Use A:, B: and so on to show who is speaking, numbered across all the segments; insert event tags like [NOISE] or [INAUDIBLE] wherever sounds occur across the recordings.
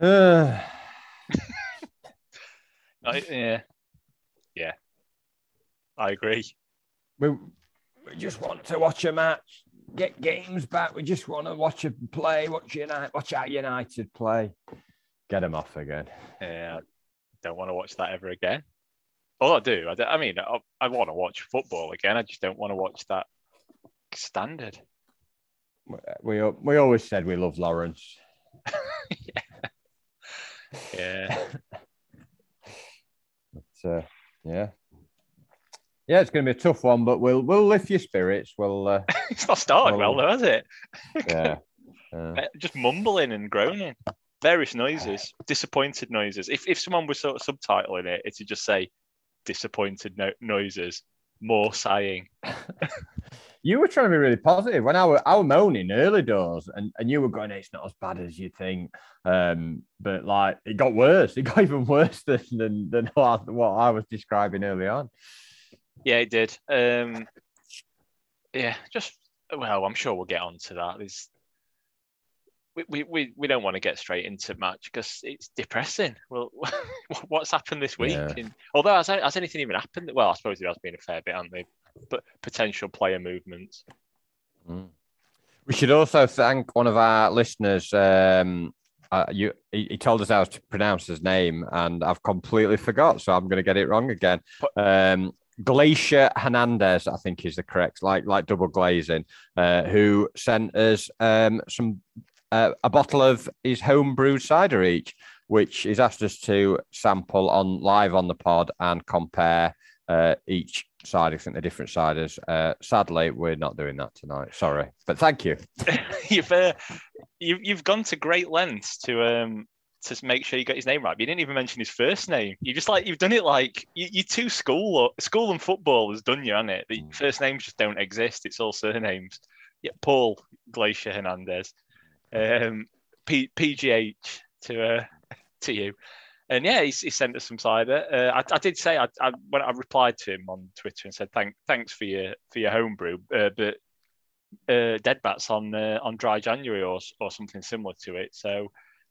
A: Uh, [LAUGHS]
B: I, yeah, yeah, I agree.
A: we, we just want to watch a match, get games back. We just want to watch a play, watch United, watch our United play. Get them off again.
B: Yeah, I don't want to watch that ever again. Oh, I do, I, don't- I mean, I, I want to watch football again. I just don't want to watch that standard.
A: We we always said we love Lawrence. [LAUGHS]
B: Yeah, [LAUGHS]
A: But, uh, yeah. Yeah, it's going to be a tough one, but we'll we'll lift your spirits. We'll uh, [LAUGHS]
B: it's not started well,
A: Well-
B: though, has it?
A: yeah. [LAUGHS] Uh,
B: Just mumbling and groaning, various noises, [SIGHS] disappointed noises. If if someone was sort of subtitling it, it'd just say disappointed no- noises, more sighing.
A: You were trying to be really positive when I were I were moaning early doors, and, and you were going, "It's not as bad as you think." Um, but like it got worse. It got [LAUGHS] even worse than than, than [LAUGHS] what, I, what I was describing early on.
B: Yeah, it did. Um, yeah, just well, I'm sure we'll get on to that. There's, we, we, we, don't want to get straight into match because it's depressing. Well, [LAUGHS] what's happened this week?
A: Yeah.
B: And, although has, has anything even happened? Well, I suppose there has been a fair bit, hasn't there? But potential player movements.
A: We should also thank one of our listeners. Um, uh, you, he, he told us how to pronounce his name, and I've completely forgot, so I'm going to get it wrong again. Um, Glacier Hernandez, I think is the correct, like like double glazing, uh, who sent us um, some uh, a bottle of his home brewed cider each, which he's asked us to sample on live on the pod and compare uh, each side. I think the different ciders. Uh, sadly, we're not doing that tonight. Sorry, but thank you. [LAUGHS]
B: you've uh, you, you've gone to great lengths to um to make sure you got his name right. But you didn't even mention his first name. You just like you've done it like you, you two school school and football has done you, hasn't it? The first names just don't exist. It's all surnames. Yeah, Paul Glacier Hernandez, um, P, PGH to uh, to you. And yeah, he, he sent us some cider. Uh, I, I did say I, I when I replied to him on Twitter and said thank thanks for your for your homebrew, uh, but uh, dead bats on uh, on dry January or or something similar to it. So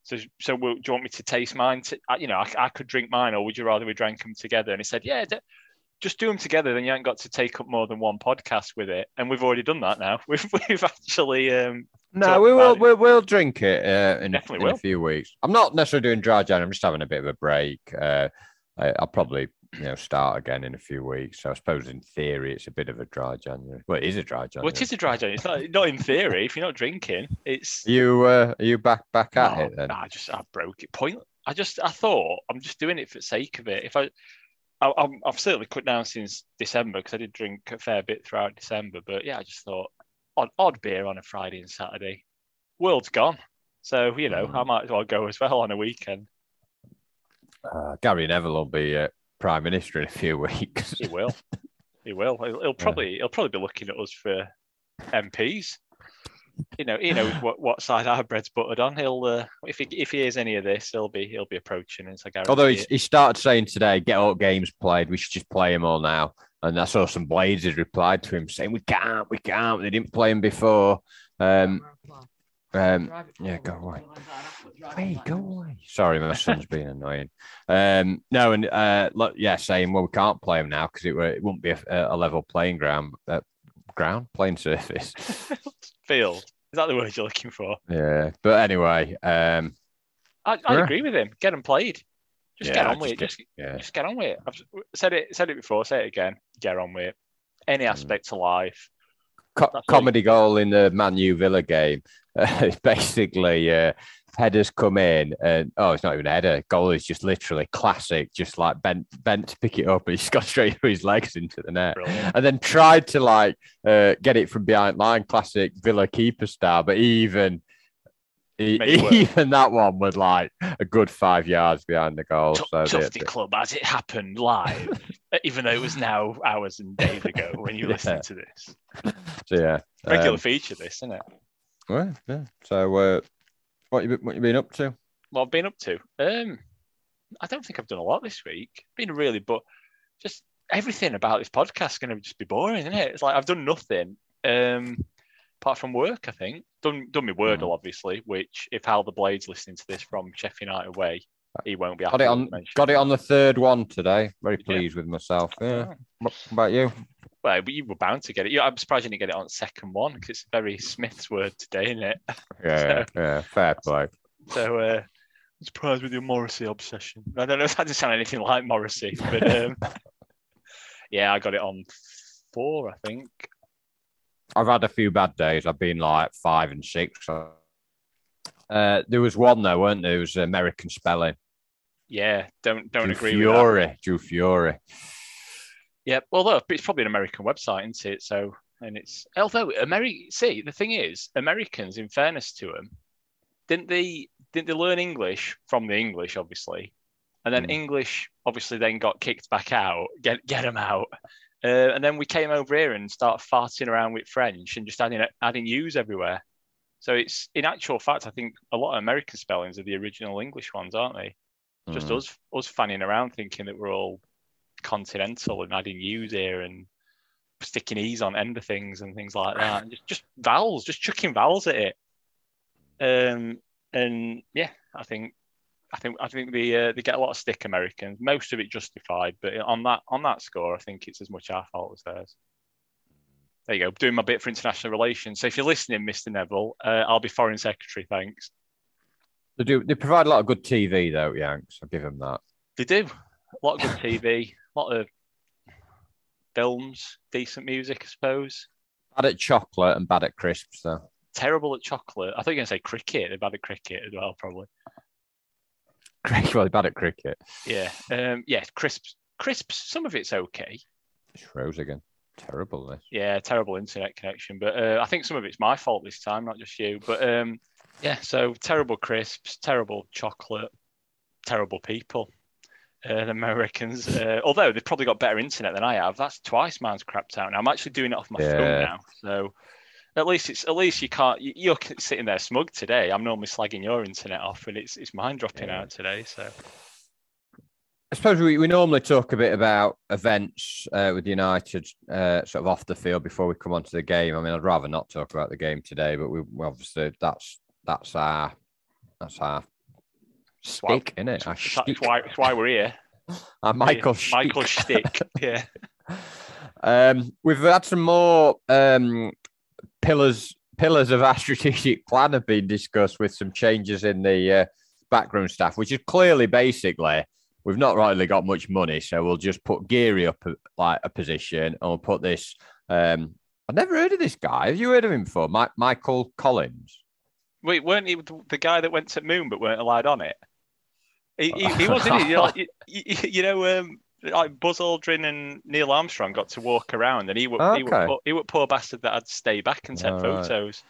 B: so so will, do you want me to taste mine? To, you know, I, I could drink mine, or would you rather we drank them together? And he said, yeah. just do them together, then you ain't got to take up more than one podcast with it. And we've already done that now. [LAUGHS] We've we've actually um,
A: No, we will. We'll, we'll drink it uh, in,
B: Definitely
A: in a few weeks. I'm not necessarily doing dry January. I'm just having a bit of a break. Uh, I, I'll probably you know start again in a few weeks. So I suppose in theory it's a bit of a dry January. Well, it is a dry January.
B: well, it is a dry January. It's not not in theory. If you're not drinking, it's
A: You uh, are you back back at
B: No,
A: it then?
B: I just I broke it. Point. I just I thought I'm just doing it for the sake of it. If I, I I'm, I've certainly cut down since December because I did drink a fair bit throughout December. But yeah, I just thought odd, odd beer on a Friday and Saturday. World's gone, so you know I might as well go as well on a weekend.
A: Uh, Gary Neville will be uh, prime minister in a few [LAUGHS] weeks.
B: He will. he will. He'll, he'll probably he'll probably be looking at us for MPs. You know, he knows what, what side our bread's buttered on. He'll uh, if he if he hears any of this, he'll be he'll be approaching. It's like
A: Although he, he started saying today, get all games played. We should just play them all now. And I saw some Blades had replied to him saying, we can't, we can't. They didn't play him before. Um, um, yeah, go away. Hey, go away. Sorry, my son's [LAUGHS] being annoying. Um, no, and uh, look, yeah, saying, well, we can't play him now because it, were- it wouldn't be a, a level playing ground, uh, ground, playing surface. [LAUGHS]
B: field. Is that the word you're looking for?
A: yeah. But anyway, um,
B: I, I
A: Yeah.
B: agree with him. Get him played. Just
A: Yeah,
B: get on with it.
A: get-
B: Just,
A: yeah.
B: just get on with it. I've said it said it before. Say it again. Get on with it. Any
A: Mm.
B: aspect of life.
A: co-
B: That's all
A: comedy goal in the Man U Villa game. [LAUGHS] it's basically uh, headers come in, and oh, it's not even a header. Goal is just literally classic, just like bent bent to pick it up, and [LAUGHS] he's got straight through his legs into the net.
B: Brilliant.
A: And then tried to like uh, get it from behind line, classic Villa keeper style, but even.
B: Made it work.
A: Even that one was like a good five yards behind the goal.
B: Tu-
A: So
B: Tufty Club as it happened live, [LAUGHS] even though it was now hours and days ago when you [LAUGHS]
A: Yeah.
B: listen to this.
A: so yeah,
B: Regular
A: um,
B: feature, this, isn't it?
A: well, yeah. So uh, what you been- what you been up to?
B: What I've been up to. Um, I don't think I've done a lot this week. Been really, but just everything about this podcast is going to just be boring, isn't it? It's like I've done nothing. Um, apart from work, I think. Done done me Wordle,
A: Mm.
B: obviously, which if Hal the Blade's listening to this from Sheffield United away, he won't be
A: Got it on. Got it on the third one today. Very
B: Yeah.
A: pleased with myself. Yeah. What about you?
B: Well, but you were bound to get it. I'm surprised you didn't get it on the second one because it's very Smith's word today, isn't it? [LAUGHS]
A: Yeah, yeah. Fair play.
B: So uh, I'm surprised with your Morrissey obsession. I don't know if [LAUGHS] that doesn't sound anything like Morrissey, but um, [LAUGHS] yeah, I got it on four, I think.
A: I've had a few bad days. I've been like five and six. Uh, there was one though, weren't there? It was American spelling.
B: Yeah, don't don't
A: Drew
B: agree with that.
A: Fury. Drew Fury.
B: Yeah, although it's probably an American website, isn't it? So, and it's although Ameri see the thing is, Americans, in fairness to them, didn't they didn't they learn English from the English, obviously, and then
A: Mm.
B: English obviously then got kicked back out, get get them out, uh, and then we came over here and started farting around with French and just adding adding U's everywhere. So it's in actual fact, I think a lot of American spellings are the original English ones, aren't they? Just
A: Mm.
B: us us fanning around thinking that we're all continental and adding U's here and sticking E's on end of things and things like that. Just just vowels, just chucking vowels at it. Um and yeah, I think I think I think they uh, they get a lot of stick Americans. Most of it justified, but on that on that score, I think it's as much our fault as theirs. There you go, doing my bit for international relations. So if you're listening, Mr. Neville, uh, I'll be foreign secretary. Thanks.
A: They do. They provide a lot of good TV though, Yanks. I'll give them that.
B: They do a lot of good TV, a lot of films, decent music, I suppose.
A: Bad at chocolate and bad at crisps though.
B: Terrible at chocolate. I thought you were going to say cricket. They're bad at cricket as well, probably.
A: They're bad at cricket.
B: Yeah. Um, yeah. Crisps. Crisps. Some of it's okay.
A: Rose again. Terrible this.
B: Yeah. Terrible internet connection, but uh, I think some of it's my fault this time, not just you. But um, yeah. So terrible crisps, terrible chocolate, terrible people. Uh, the Americans, uh, although they've probably got better internet than I have. That's twice mine's crapped out now. I'm actually doing it off my phone now, so at least it's at least you can't. you- You're sitting there smug today. I'm normally slagging your internet off, and it's it's mine dropping
A: Yeah.
B: out today. So
A: I suppose we, we normally talk a bit about events uh, with United, uh, sort of off the field before we come on to the game. I mean, I'd rather not talk about the game today, but we we obviously that's that's our that's our
B: Well,
A: stick, isn't it? Our
B: that's
A: shtick.
B: why that's why we're here. [LAUGHS]
A: Our Michael
B: Yeah, Michael.
A: Shtick.
B: Yeah.
A: Um, we've had some more um, pillars pillars of our [LAUGHS] strategic plan have been discussed with some changes in the uh, backroom staff, which is clearly basically we've not really got much money, so we'll just put Geary up a, like a position and we'll put this. Um, I've never heard of this guy. Have you heard of him before? Mi- Michael Collins.
B: Wait, weren't he the guy that went to Moon but weren't allowed on it? He, he, he [LAUGHS] wasn't. He? You know, like, you- you know, um, like Buzz Aldrin and Neil Armstrong got to walk around, and he was he
A: Okay.
B: was he was poor bastard that had to stay back and take
A: All right.
B: photos.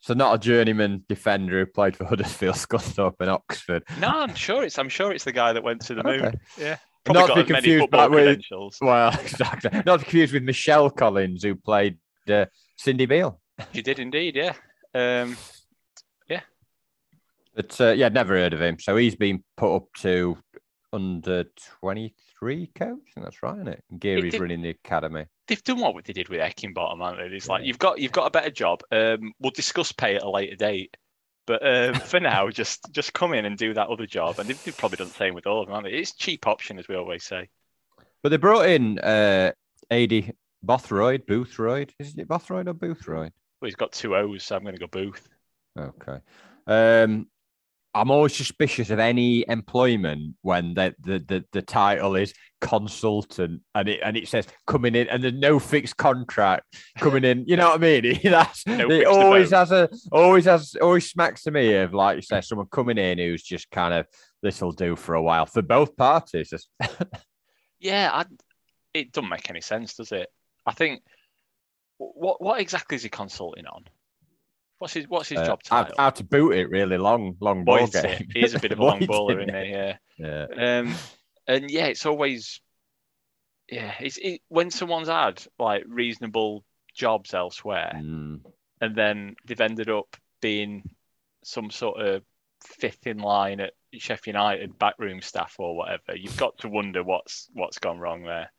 A: So not a journeyman defender who played for [LAUGHS] Huddersfield, Scunthorpe, and Oxford.
B: No, I'm sure it's I'm sure it's the guy that went to the moon.
A: Okay.
B: Yeah,
A: Not
B: probably
A: to be
B: got as many
A: confused with- Well, [LAUGHS] exactly. Not to confuse with Michelle Collins, who played uh, Cindy Beale.
B: She did indeed, yeah. Um, yeah.
A: But uh, yeah, never heard of him. So he's been put up to under 23 coach. And that's right, isn't it? Geary's
B: did-
A: running the academy.
B: they've done what they did with Eckingbottom, haven't they? It's like you've got you've got a better job. Um, we'll discuss pay at a later date. But um, for now, [LAUGHS] just just come in and do that other job, and they've, they've probably done the same with all of them. Haven't they? It's cheap option, as we always say.
A: But they brought in uh, Aidy Bothroyd, Boothroyd. Is it Bothroyd or Boothroyd?
B: Well, he's got two O's, so I'm going to go Booth.
A: Okay. Um, I'm always suspicious of any employment when the, the, the, the title is consultant and it and it says coming in and there's no fixed contract coming in. You know what I mean? [LAUGHS] That's
B: No
A: it always has a always has always smacks to me of like you say someone coming in who's just kind of this will do for a while for both parties. [LAUGHS]
B: Yeah, I, it doesn't make any sense, does it? I think what what exactly is he consulting on? What's his what's his
A: Uh,
B: job title?
A: how to boot it really long long ball
B: Voids
A: game.
B: He is a bit of a [LAUGHS] long baller, isn't he? Yeah.
A: Yeah.
B: Um, and yeah, it's always yeah. It's it, when someone's had like reasonable jobs elsewhere,
A: Mm.
B: and then they've ended up being some sort of fifth in line at Sheffield United backroom staff or whatever. You've got to wonder what's what's gone wrong there.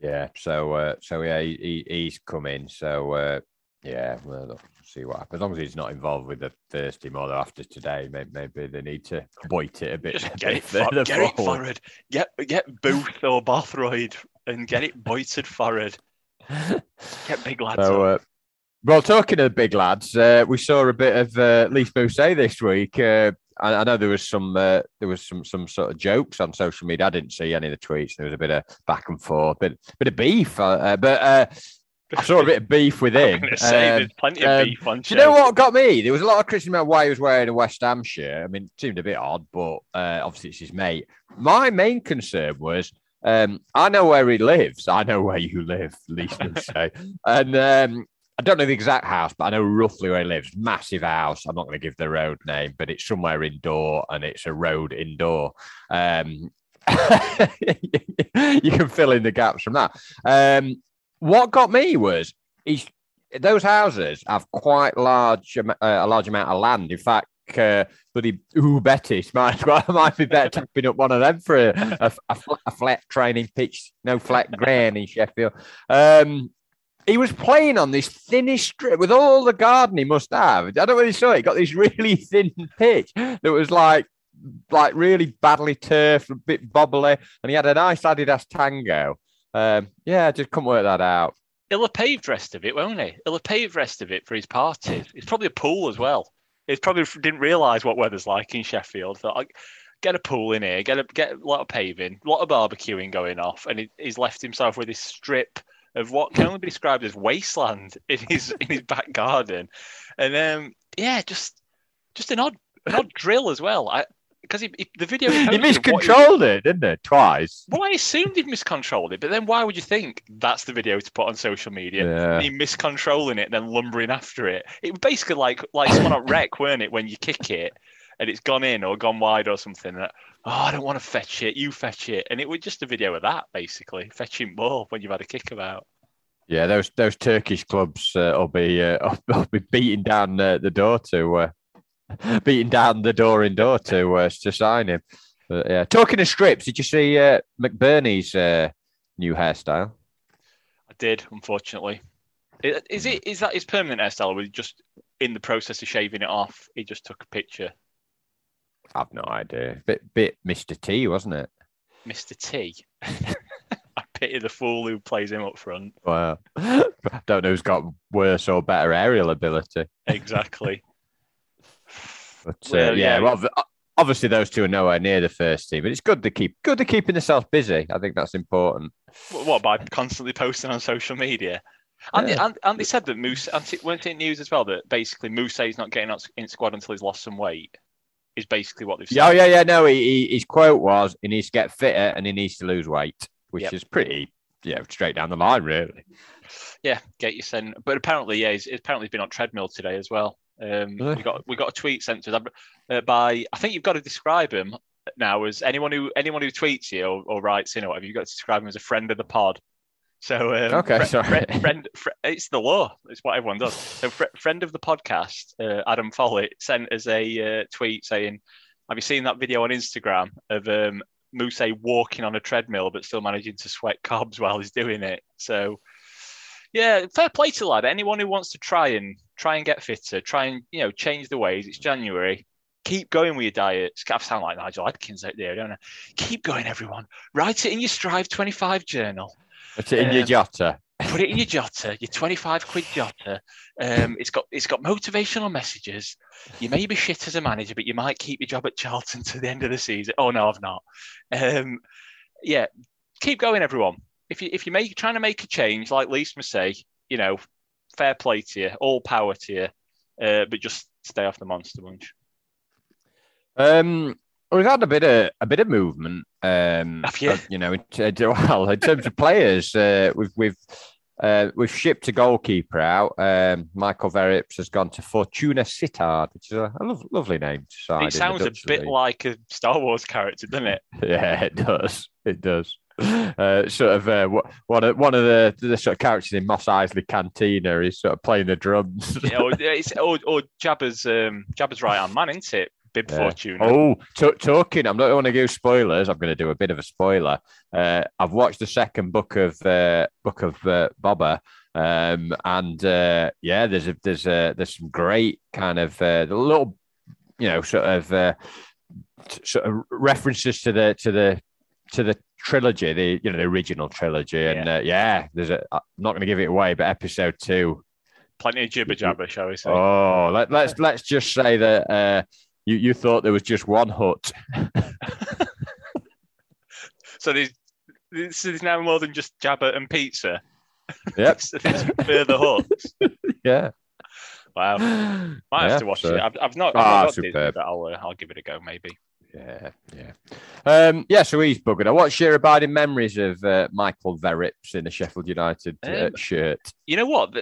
A: Yeah, so uh, so yeah, he, he's come in. So uh, Yeah, well, we'll see what happens. As long as he's not involved with the team or after today, maybe, maybe they need to bite it a bit.
B: Just
A: a
B: get
A: bit
B: it,
A: further
B: get it
A: forward.
B: Get get Booth or Bothroyd and get it bited forward. [LAUGHS] Get big lads.
A: So, uh, well, talking of big lads, uh, we saw a bit of uh, Lys Mousset this week. Uh, I, I know there was some uh, there was some some sort of jokes on social media. I didn't see any of the tweets. There was a bit of back and forth, bit bit of beef. Uh, uh, but uh, I saw a bit of beef with [LAUGHS] him.
B: say
A: Um,
B: there's plenty of
A: um,
B: beef on
A: do you know what got me? There was a lot of criticism about why he was wearing a West Ham shirt. I mean, it seemed a bit odd, but uh, obviously it's his mate. My main concern was um, I know where he lives. I know where you live, [LAUGHS] Leaf [LAUGHS] say. and um, I don't know the exact house, but I know roughly where he lives. Massive house. I'm not going to give the road name, but it's somewhere in Dore and it's a road in Dore. Um, you can fill in the gaps from that. Um, what got me was he's those houses have quite large uh, a large amount of land. In fact, uh, bloody ooh Betis might well [LAUGHS] might be better tapping up one of them for a, a, a fl- a flat training pitch, no flat ground in Sheffield. Um, he was playing on this thinnish strip with all the garden he must have. I don't know you saw it. He got this [LAUGHS] really thin pitch that was like like really badly turfed, a bit bobbly, and he had a nice Adidas Tango. Um, yeah, just couldn't work that out.
B: He'll have paved rest of it, won't he? He'll have paved rest of it for his parties. It's probably a pool as well. He probably didn't realise what weather's like in Sheffield. Thought, "I'll get a pool in here, get a get a lot of paving, a lot of barbecuing going off, and he, he's left himself with this strip of what can only be described as wasteland [LAUGHS] in his in his back garden. And um, yeah, just just an odd an odd drill as well. I because he, he- the video
A: He miscontrolled it, didn't it? Twice.
B: Well, I assumed he'd miscontrolled it, but then why would you think that's the video to put on social media?
A: Yeah.
B: He miscontrolling it and then lumbering after it. It was basically like like someone on rec, [LAUGHS] weren't it? When you kick it and it's gone in or gone wide or something. And, oh, I don't want to fetch it. You fetch it, and it was just a video of that basically fetching more when you've had a kick about.
A: Yeah, those those Turkish clubs uh, will be uh, [LAUGHS] will be beating down uh, the door to uh, [LAUGHS] beating down the door in Dore to uh, to sign him. But, yeah, talking of strips, did you see uh, McBurnie's uh, new hairstyle?
B: I did, unfortunately. Is it is that his permanent hairstyle? Or was he just in the process of shaving it off? He just took a picture.
A: I've no idea. Bit bit Mr. T, wasn't it?
B: Mr. T. [LAUGHS] I pity the fool who plays him up front.
A: Well, [LAUGHS] don't know who's got worse or better aerial ability.
B: Exactly.
A: But uh,
B: Well,
A: yeah,
B: yeah.
A: well, obviously those two are nowhere near the first team, but it's good to keep good to keeping themselves busy. I think that's important.
B: what by constantly posting on social media? And,
A: Yeah.
B: and, and they said that Moose, and weren't it news as well that basically Moose is not getting out in squad until he's lost some weight. Is basically what they've said.
A: Yeah, oh, yeah, yeah. No, he, he, his quote was he needs to get fitter and he needs to lose weight, which
B: Yep.
A: is pretty, yeah, straight down the line, really.
B: Yeah, get you sent. But apparently, yeah, he's, he's apparently been on treadmill today as well. Um, we got we got a tweet sent to us uh, by. I think you've got to describe him now as anyone who anyone who tweets you or, or writes in or whatever. You've got to describe him as a friend of the pod. So um,
A: Okay,
B: fri-
A: sorry.
B: fri- friend, fri- it's the law. It's what everyone does. So fri friend of the podcast, uh, Adam Follett sent us a uh, tweet saying, "Have you seen that video on Instagram of um, Moose walking on a treadmill but still managing to sweat cobs while he's doing it?" So yeah, fair play to lad. Anyone who wants to try and try and get fitter, try and you know change the ways. It's January. Keep going with your diet. I sound like Nigel Adkins out there, don't I? Keep going, everyone. Write it in your Strive 25 journal.
A: Put it in your
B: Um,
A: jotter.
B: Put it in your [LAUGHS] jotter, your 25 quid jotter. Um, it's got it's got motivational messages. You may be shit as a manager, but you might keep your job at Charlton to the end of the season. Oh no, I've not. Um, yeah, keep going, everyone. If you if you make trying to make a change, like Lys Mousset, you know, fair play to you, all power to you, uh, but just stay off the monster munch.
A: Um, we've had a bit of a bit of movement. Um,
B: you?
A: uh, you know, in, uh, [LAUGHS] well, in terms of players, uh, we've we've uh, we've shipped a goalkeeper out. Um, Michael Verrips has gone to Fortuna Sittard, which is a, a lov- lovely name to.
B: It sounds a bit
A: league.
B: like a Star Wars character, doesn't it? [LAUGHS]
A: Yeah, it does. It does. [LAUGHS] Uh, sort of uh, one of one of the, the sort of characters in Mos Eisley Cantina is sort of playing the drums. [LAUGHS]
B: Yeah, or, it's, or, or Jabba's um, Jabba's right hand man, isn't it? Bib
A: Yeah.
B: Fortuna.
A: Oh, t- talking. I'm not going to give spoilers. I'm going to do a bit of a spoiler. Uh, I've watched the second book of uh, book of uh, Boba, Um, and uh, yeah, there's a, there's a, there's some great kind of uh, little, you know, sort of uh, sort of references to the to the to the trilogy, the you know the original trilogy, and yeah, uh, yeah there's a. I'm not going to give it away, but episode two,
B: plenty of jibber Jabba, shall we say?
A: Oh, let, let's let's just say that uh, you you thought there was just one Hutt. [LAUGHS]
B: so there's, this there's now more than just jabber and pizza. [LAUGHS]
A: Yep.
B: further hooks. [LAUGHS]
A: yeah.
B: Wow. Might yeah, have to watch so. it. I've, I've not,
A: ah,
B: I've not Disney, but I'll, uh, I'll give it a go maybe.
A: Yeah, yeah. Um, yeah, so he's buggered. What's your abiding memories of uh, Michael Verrips in a Sheffield United uh, um, shirt?
B: You know what?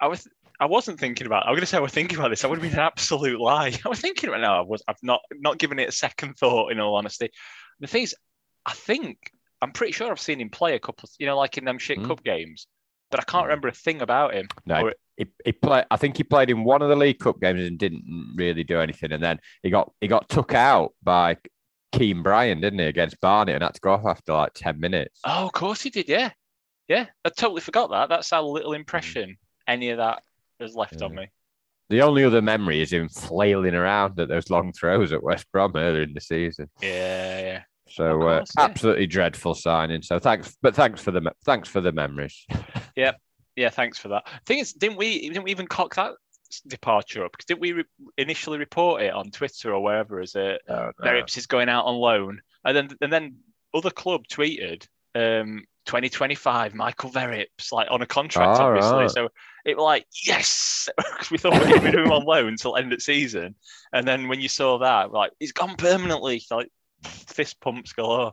B: I was I wasn't thinking about. I was going to say I was thinking about this. I would have been an absolute lie. [LAUGHS] I was thinking right now. I was. I've not not given it a second thought. In all honesty, the thing is, I think I'm pretty sure I've seen him play a couple. You know, like in them shit mm. cup games but I can't remember a thing about him.
A: No, or... he, he played. I think he played in one of the League Cup games and didn't really do anything. And then he got he got took out by Kean Bryan, didn't he, against Barnet, and had to go off after like ten minutes.
B: Oh, of course he did. Yeah, yeah. I totally forgot that. That's how little impression mm. any of that has left yeah. on me.
A: The only other memory is him flailing around at those long throws at West Brom earlier in the season.
B: Yeah, yeah.
A: So course, uh, yeah. absolutely dreadful signing. So thanks, but thanks for the thanks for the memories.
B: yeah, yeah. Thanks for that. Thing is, didn't we didn't we even cock that departure up? Because didn't we re- initially report it on Twitter or wherever as a oh, no. is going out on loan, and then and then other club tweeted um, 2025 Michael Verrips like on a contract, oh, obviously. Right. So it was like yes, because [LAUGHS] we thought we'd be doing [LAUGHS] him on loan until end of season, and then when you saw that, like he's gone permanently. Like fist pumps galore.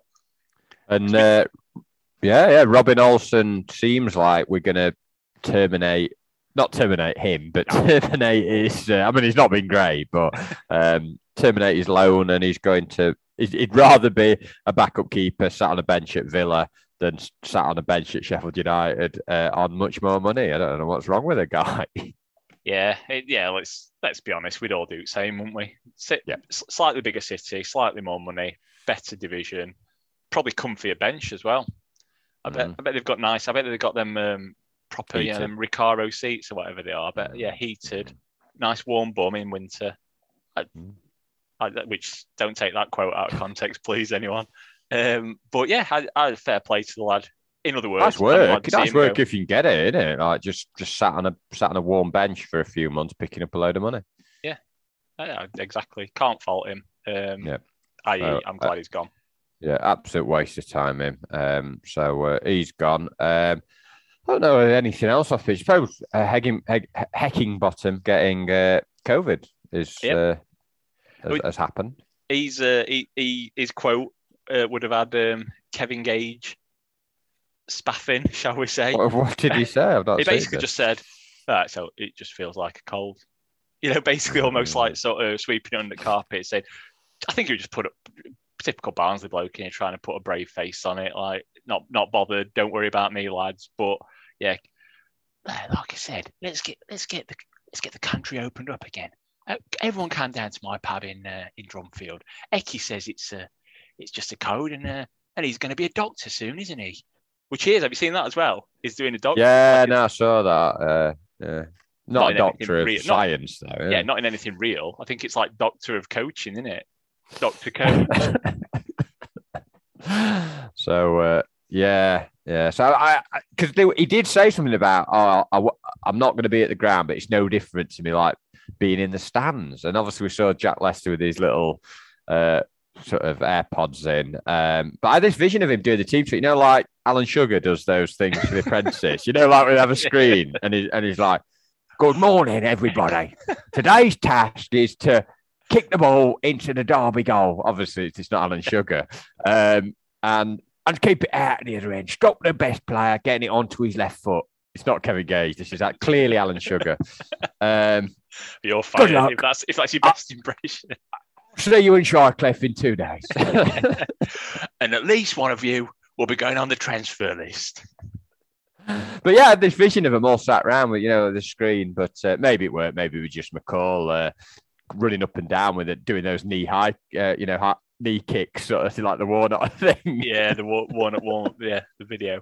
A: And uh, yeah, yeah, Robin Olsen seems like we're going to terminate, not terminate him, but [LAUGHS] terminate his. Uh, I mean, he's not been great, but um, terminate his loan, and he's going to. He'd rather be a backup keeper sat on a bench at Villa than sat on a bench at Sheffield United uh, on much more money. I don't know what's wrong with the guy. [LAUGHS]
B: Yeah, it, yeah. Let's let's be honest. We'd all do the same, wouldn't we? Sit, yeah. Slightly bigger city, slightly more money, better division, probably comfier bench as well. I bet. Mm. I bet they've got nice. I bet they've got them um, proper, yeah, them Recaro seats or whatever they are. But yeah, heated, nice warm bum in winter. I, mm. I, which don't take that quote out of context, [LAUGHS] please, anyone. Um, but yeah, I, I fair play to the lad in other words,
A: that's work. That's work go. if you can get it, isn't it? Like just just sat on a sat on a warm bench for a few months, picking up a load of money.
B: Yeah, yeah exactly. Can't fault him. Um, yeah, I, uh, I'm glad uh, he's gone.
A: Yeah, absolute waste of time him. Um, so uh, he's gone. Um, I don't know anything else off his. Suppose uh, Hecking, Heckingbottom getting uh, COVID is yep. uh, has, has, happened.
B: He's uh, he, he his quote uh, would have had um, Kevin Gage spaffing, [LAUGHS] shall we say.
A: What, what did he say?
B: he basically just said, right, so it just feels like a cold. You know, basically almost like sort of sweeping under the carpet, saying, I think he just put a typical Barnsley bloke in here trying to put a brave face on it, like not not bothered, don't worry about me, lads. But yeah, like I said, let's get let's get the let's get the country opened up again. Uh, everyone can down to my pub in uh, in Dronfield. Eki says it's a it's just a code, and uh, and he's going to be a doctor soon, isn't he? which he is. Have you seen that as well? He's doing a doctor.
A: Yeah, like no, I saw that. Uh, yeah. Not, not a doctor of real, science,
B: not,
A: though. Yeah.
B: yeah. not in anything real. I think it's like doctor of coaching, isn't it? Doctor coach. [LAUGHS]
A: so uh, yeah, yeah. So I because he did say something about oh I, am not going to be at the ground, but it's no different to me like being in the stands. And obviously we saw Jack Lester with his little uh, sort of AirPods in. Um, but I had this vision of him doing the team tweet, you know, like Alan Sugar does those things for the apprentice. You know, like we have a screen and, he, and he's like, Good morning, everybody. Today's task is to kick the ball into the Derby goal. Obviously, it's not Alan Sugar. Um, and and keep it out of the other end. Stop the best player getting it onto his left foot. It's not Kevin Gage. This is that clearly Alan Sugar. [LAUGHS] Um,
B: You're fine if that's if that's your best impression.
A: See you in Shirecliffe in two days. [LAUGHS] [LAUGHS]
B: and at least one of you will be going on the transfer list.
A: But yeah, this vision of them all sat around with you know the screen. But uh, maybe it worked. Maybe it was just McCall uh, running up and down with it, doing those knee high, uh, you know, high, knee kicks, sort of like the Warnock thing.
B: yeah, the war- [LAUGHS] Warnock, Warnock, yeah, the video.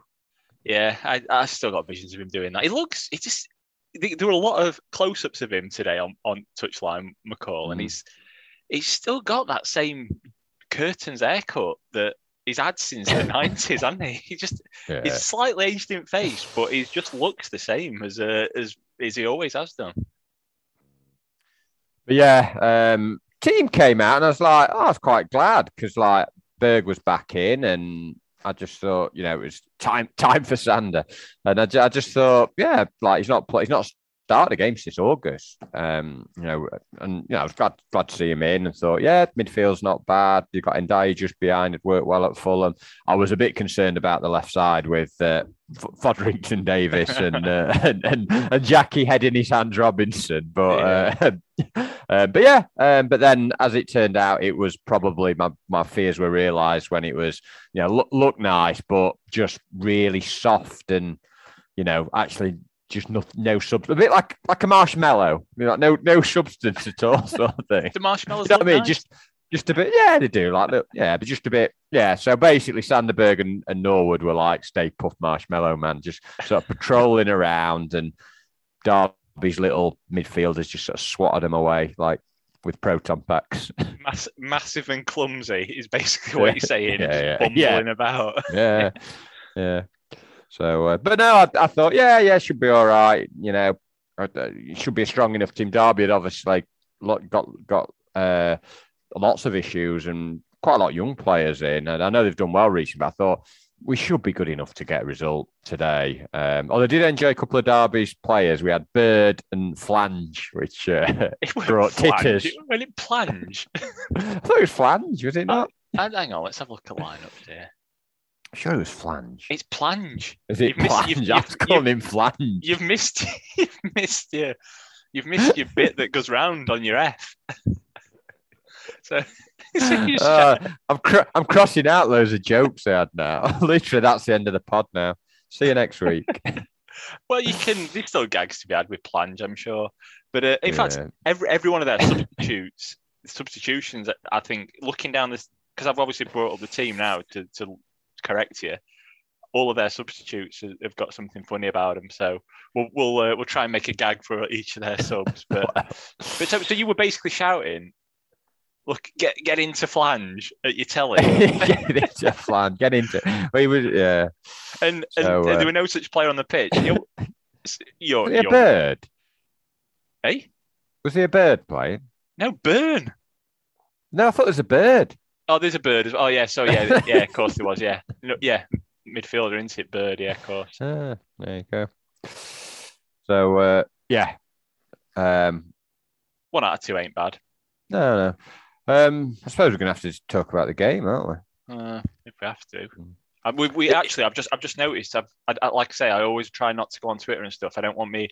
B: Yeah, I, I still got visions of him doing that. He looks, he just, there were a lot of close ups of him today on, on touchline, McCall, mm. and he's he's still got that same curtains haircut that he's had since the [LAUGHS] nineties, hasn't he? He just yeah. he's slightly aged in face, but he just looks the same as uh, as as he always has done.
A: But yeah, um, team came out and I was like, oh, I was quite glad because like Berg was back in and I just thought, you know, it was time [LAUGHS] time for Sander, and I, I just thought, yeah, like he's not he's not started a game since August. Um, you know, and you know, I was glad glad to see him in and thought, yeah, midfield's not bad. You've got Ndiaye just behind, it worked well at Fulham. I was a bit concerned about the left side with uh, Fodrington Davies [LAUGHS] and, uh, [LAUGHS] and, and and Jackie heading his hands Robinson, but yeah. uh, uh, [LAUGHS] but yeah, um, but then as it turned out, it was probably my my fears were realised when it was you know look look nice, but just really soft and you know actually just no, no substance, a bit like like a marshmallow, you know, no no substance at all, [LAUGHS] sort of thing.
B: the marshmallows,
A: you know what I mean?
B: Nice.
A: Just just a bit, yeah, they do, like yeah, but just a bit, yeah. So basically, Sander Berg and, and Norwood were like Stay Puft Marshmallow Man, just sort of [LAUGHS] patrolling around, and Derby's little midfielders just sort of swatted them away, like with proton packs. [LAUGHS]
B: Mass- massive and clumsy is basically what you're saying.
A: yeah, yeah,
B: bumbling
A: yeah.
B: about.
A: yeah, yeah. So, uh, but no, I, I, thought, yeah, yeah, should be all right. You know, uh, it should be a strong enough team. Derby had obviously like, got got uh, lots of issues and quite a lot of young players in, and I know they've done well recently. But I thought we should be good enough to get a result today. Um, although I did enjoy a couple of Derby's players. We had Bird and Flange, which uh, [LAUGHS] brought flange. titters.
B: When it plunge, [LAUGHS]
A: I thought it was Flange, was it not?
B: Uh, hang on, let's have a look at lineups here.
A: I'm sure it was flange.
B: It's plange.
A: Is it you've flange? Missed, you've, I was calling him flange.
B: You've missed. [LAUGHS] You've missed your. You've missed your bit that goes round on your F. [LAUGHS] so. [LAUGHS]
A: uh, I'm cr- I'm crossing out loads of jokes I had now. Literally, that's the end of the pod now. See you next week.
B: well, you can. There's still gags to be had with Plange, I'm sure. But uh, in yeah. fact, every every one of their substitutes, substitutions, I think, looking down this, because I've obviously brought up the team now to to correct you. All of their substitutes have got something funny about them, so we'll we'll uh, we'll try and make a gag for each of their subs. But [LAUGHS] but so, so you were basically shouting, "Look, get get into flange at your telly." [LAUGHS]
A: get into flange. Get into. We would, yeah.
B: And, so, and uh, there were no such player on the pitch. [LAUGHS] You're, you're,
A: was he a bird?
B: Hey,
A: was he a bird playing?
B: No, Burn.
A: No, I thought it was a bird.
B: Oh, there's a bird. Oh, yeah. So yeah, yeah. Of course there was. Yeah, [LAUGHS] no, yeah. Midfielder, isn't it? Bird. Yeah, of course.
A: Ah, there you go. So uh, yeah, um,
B: one out of two ain't bad.
A: No, no. Um, I suppose we're gonna have to talk about the game, aren't
B: we? Uh, if we have to. Uh, we, we actually, I've just, I've just noticed. I've, I, I, like I say, I always try not to go on Twitter and stuff. I don't want me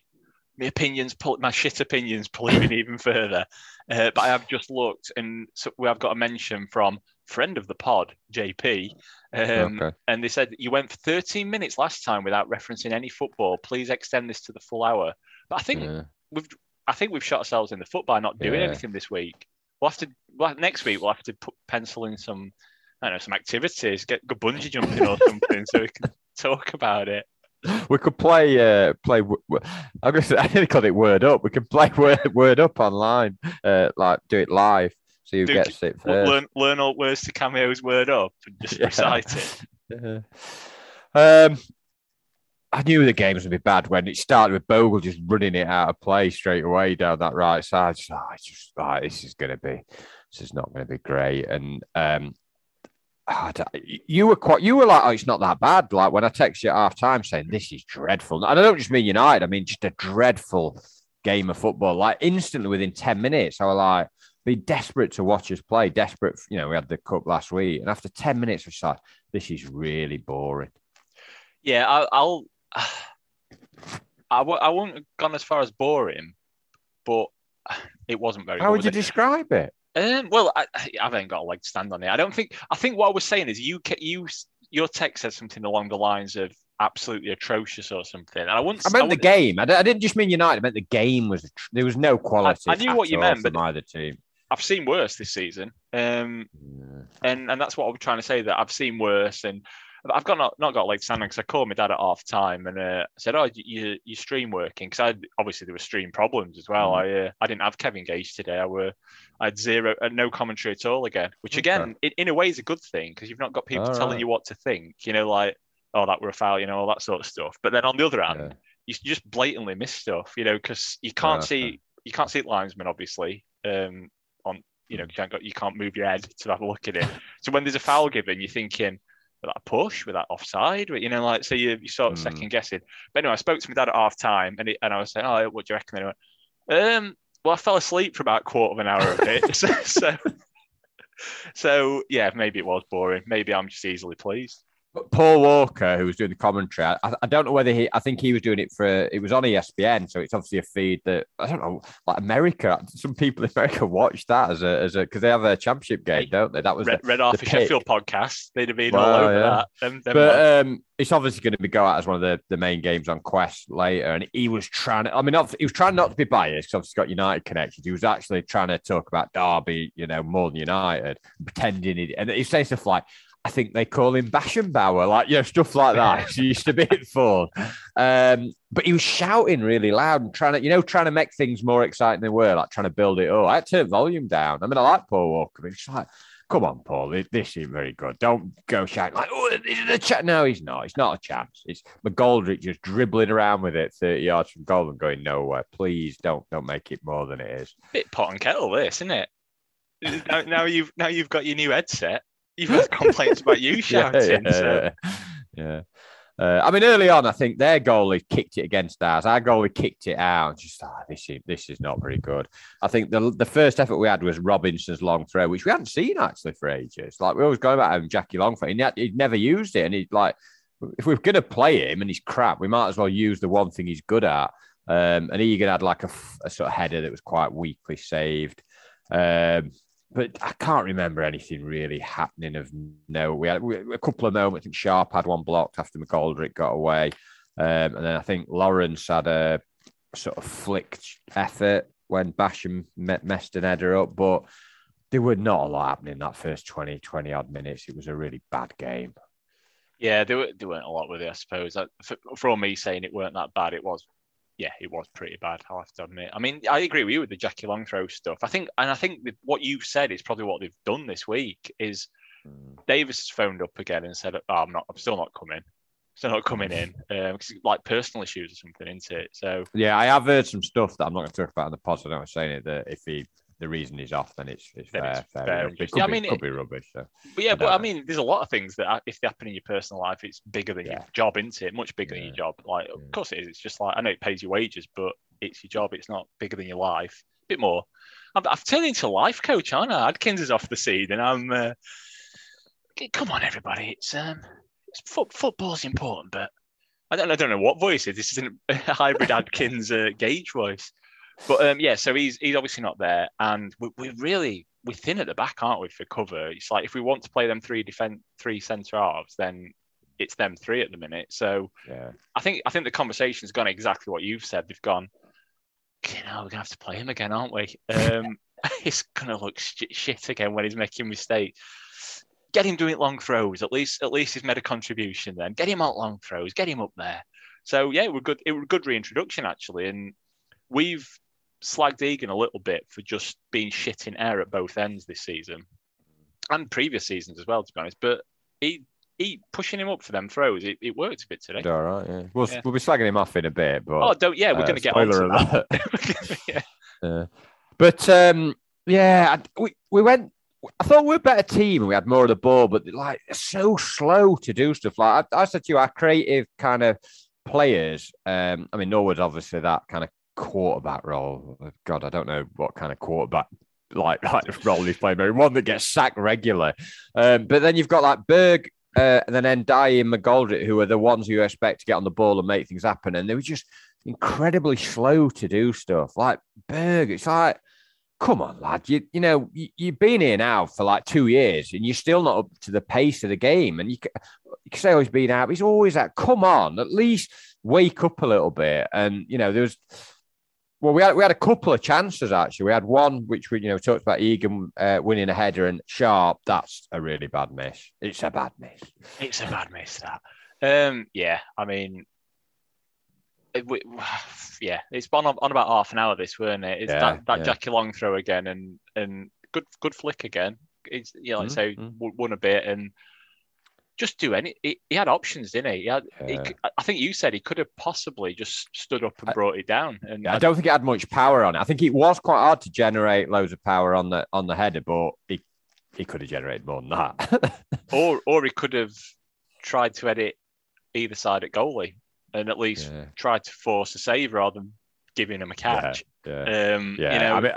B: my opinions, my shit opinions, polluting even further. Uh, but I have just looked, and so we have got a mention from friend of the pod, JP, um, okay. and they said you went for 13 minutes last time without referencing any football. Please extend this to the full hour. But I think yeah. we've, I think we've shot ourselves in the foot by not doing yeah. anything this week. We'll have to well, next week. We'll have to put pencil in some, I don't know, some activities, get go bungee jumping or [LAUGHS] something, so we can talk about it. [LAUGHS]
A: we could play uh play i'm gonna say [LAUGHS] i nearly called it word up we can play [LAUGHS] word, word up online uh like do it live so you get it first.
B: learn learn all words to Cameo's word up and just yeah. recite it
A: yeah. um I knew the games would be bad when it started with Bogle just running it out of play straight away down that right side. Just, oh, just oh, this is gonna be, this is not gonna be great. And um, Ah, you were quite, you were like, oh, it's not that bad. Like when I text you at half time saying this is dreadful. And I don't just mean United, I mean just a dreadful game of football. Like instantly within 10 minutes, I was like, be desperate to watch us play, desperate. You know, we had the cup last week, and after 10 minutes, we like, this is really boring.
B: Yeah, I, I'll, [SIGHS] I, w- I won't have gone as far as boring, but [SIGHS] it wasn't very
A: How would you describe it?
B: Um, well, I, I haven't got a leg to stand on it. I don't think. I think what I was saying is you you your text said something along the lines of absolutely atrocious or something. And I wouldn't.
A: I meant I the game. I, didn't just mean United. I meant the game was. There was no quality.
B: I, I knew what you meant,
A: but either team.
B: I've seen worse this season, um, yeah. and and that's what I'm trying to say. That I've seen worse, and I've got not, not got leg to because I called my dad at half time and uh, I said, "Oh, you you stream working?" Because I obviously there were stream problems as well. Mm. I uh, I didn't have Kevin Gage today. I were I had zero uh, no commentary at all again, which again okay. in, in, a way is a good thing because you've not got people all telling right. you what to think. You know, like oh that were a foul, you know, all that sort of stuff. But then on the other hand, yeah. you, just blatantly miss stuff, you know, because you can't okay. see you can't see linesmen obviously um, on you know you can't, you can't move your head to have a look at it. So when there's a foul given, you're thinking with that push, with that offside, you know, like so you you sort of mm. second guessing. But anyway, I spoke to my dad at half time, and and I was saying, oh, what do you reckon? And he went, um, well, I fell asleep for about a quarter of an hour of it, [LAUGHS] so, so so yeah, maybe it was boring. Maybe I'm just easily pleased.
A: Paul Walker, who was doing the commentary, I, I, don't know whether he, I think he was doing it for, it was on ESPN, so it's obviously a feed that I don't know, like America. Some people in America watch that as a, as a, because they have a championship game, don't they? That was
B: Red,
A: the,
B: Red Arthur Sheffield podcast. They'd have been well, all over yeah. that.
A: Them, them but um, it's obviously going to be go out as one of the, the main games on Quest later, and he was trying. I mean, he was trying not to be biased. Because obviously, he's got United connections. He was actually trying to talk about Derby, you know, more than United, pretending he. And he says stuff like, I think they call him Bauer, like you know, stuff like that. She [LAUGHS] used to be at full. Um, but he was shouting really loud and trying to, you know, trying to make things more exciting than they were, like trying to build it up. I had to turn volume down. I mean, I like Paul Walker, but it's like, come on, Paul, this isn't very good. Don't go shouting like, oh, this is a chat. No, he's not. It's not a chance. It's McGoldrick just dribbling around with it 30 yards from goal and going nowhere. Please don't don't make it more than it is.
B: Bit pot and kettle, this, isn't it? now, now you've now you've got your new headset You've had complaints about you [LAUGHS] shouting. yeah, so.
A: yeah. Uh, I mean, early on, I think their goalie kicked it against ours. Our goalie kicked it out. Just oh, this is this is not very good. I think the the first effort we had was Robinson's long throw, which we hadn't seen actually for ages. Like we always go about having Jackie Longthrow. He he'd never used it, and he'd like if we're going to play him and he's crap, we might as well use the one thing he's good at. Um, and Egan had like a, a, sort of header that was quite weakly saved. Um, but I can't remember anything really happening of no. We had a couple of moments. I think Sharp had one blocked after McGoldrick got away, um, and then I think Lawrence had a sort of flicked effort when Basham messed an header up, but there were not a lot happening that first 20, 20 odd minutes. It was a really bad game.
B: Yeah, there, were, there weren't a lot with it, I suppose. For, for me saying it weren't that bad, it was yeah, it was pretty bad. I'll have to admit. I mean, I agree with you with the Jackie Long throw stuff. I think, and I think what you've said is probably what they've done this week. Is mm. Davis has phoned up again and said, oh, "I'm not. I'm still not coming. Still not coming in. [LAUGHS] Um, like personal issues or something, isn't it?" So
A: yeah, I have heard some stuff that I'm not going to talk about in the pod. So I don't saying it that if he the reason he's off, then it's, it's then fair. It's fair. fair. It could, yeah, be, I mean, it could be rubbish. So.
B: But yeah, but I mean, there's a lot of things that if they happen in your personal life, it's bigger than yeah. your job, isn't it? Much bigger yeah. than your job. Like, of course it is. It's just like I know it pays your wages, but it's your job. It's not bigger than your life. A bit more. I've, I've turned into a life coach, aren't I? Adkins is off the scene, and I'm. Uh, come on, everybody! It's um, it's foot, football's important, but I don't, I don't know what voice it is. This isn't a [LAUGHS] hybrid Adkins uh, Gage voice. But um, yeah, so he's he's obviously not there, and we, we're really we're thin at the back, aren't we, for cover? It's like if we want to play them three defend three centre halves, then it's them three at the minute. So yeah. I think I think the conversation's gone exactly what you've said. They've gone, you know, we're gonna have to play him again, aren't we? Um, [LAUGHS] [LAUGHS] it's gonna look shit again when he's making mistakes. Get him doing long throws. At least at least he's made a contribution. Then get him out long throws. Get him up there. So yeah, we're good. It was a good reintroduction actually, and we've slagged Egan a little bit for just being shit in air at both ends this season and previous seasons as well, to be honest. But he he pushing him up for them throws, it, it worked a bit today.
A: All right, yeah. We'll, yeah. we'll be slagging him off in a bit, but
B: oh, don't yeah, we're uh, going to get on to that. [LAUGHS]
A: yeah. yeah. But um, yeah, we we went. I thought we were a better team and we had more of the ball, but like so slow to do stuff. Like I, I said to you, our creative kind of players. Um, I mean, Norwood's obviously that kind of quarterback role. God, I don't know what kind of quarterback like [LAUGHS] like role he's playing, but one that gets sacked regularly. Um, but then you've got like Berg uh, and then Ndiaye and McGoldrick, who are the ones you expect to get on the ball and make things happen, and they were just incredibly slow to do stuff. Like Berg, it's like. Come on, lad. You you know you, you've been here now for like two years, and you're still not up to the pace of the game. And you, you can say oh he's been out. He's always at. Come on, at least wake up a little bit. And you know there was Well, we had we had a couple of chances actually. We had one which we you know talked about Egan uh, winning a header and Sharp. That's a really bad miss. It's a bad miss.
B: It's a bad miss. That. Um, yeah, I mean, it, we, yeah, it's been on, on, about half an hour. This weren't it? It's yeah, that, that yeah. Jackie Long throw again, and and good good flick again. It's you know, like mm-hmm. say won a bit and just do any. He, he had options, didn't he? he, had, yeah. he I think you said he could have possibly just stood up and brought it down. And
A: I don't think it had much power on it. I think it was quite hard to generate loads of power on the on the header, but he he could have generated more than that. [LAUGHS]
B: or or he could have tried to edit either side at goalie and at least yeah. tried to force a save rather than giving him a catch. Yeah, yeah. Um, yeah. You know, I mean,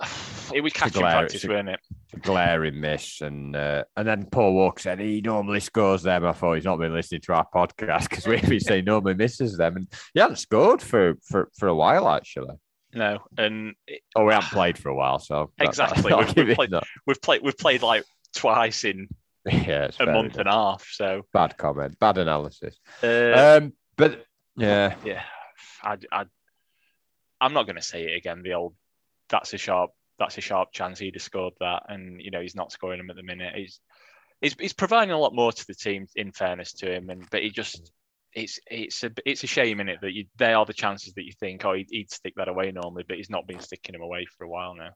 B: [SIGHS] it was catching glare, practice, wasn't it?
A: glaring miss, and uh, and then Paul Walker said he normally scores them. I thought he's not been listening to our podcast because we've been [LAUGHS] saying normally misses them, and he hadn't scored for for, for a while actually.
B: No, and it,
A: oh, we haven't [SIGHS] played for a while, so
B: exactly. [LAUGHS] We've, we've, played, we've, played, we've played like twice in [LAUGHS] yeah, a month and a half. So
A: bad comment, bad analysis. Uh, um, but yeah,
B: yeah, I, I, I'm not going to say it again. The old that's a sharp that's a sharp chance he'd have scored that, and you know he's not scoring them at the minute. He's he's, he's providing a lot more to the team. In fairness to him, and but he just it's it's a it's a shame in it that you they are the chances that you think oh he'd, he'd stick that away normally, but he's not been sticking him away for a while now.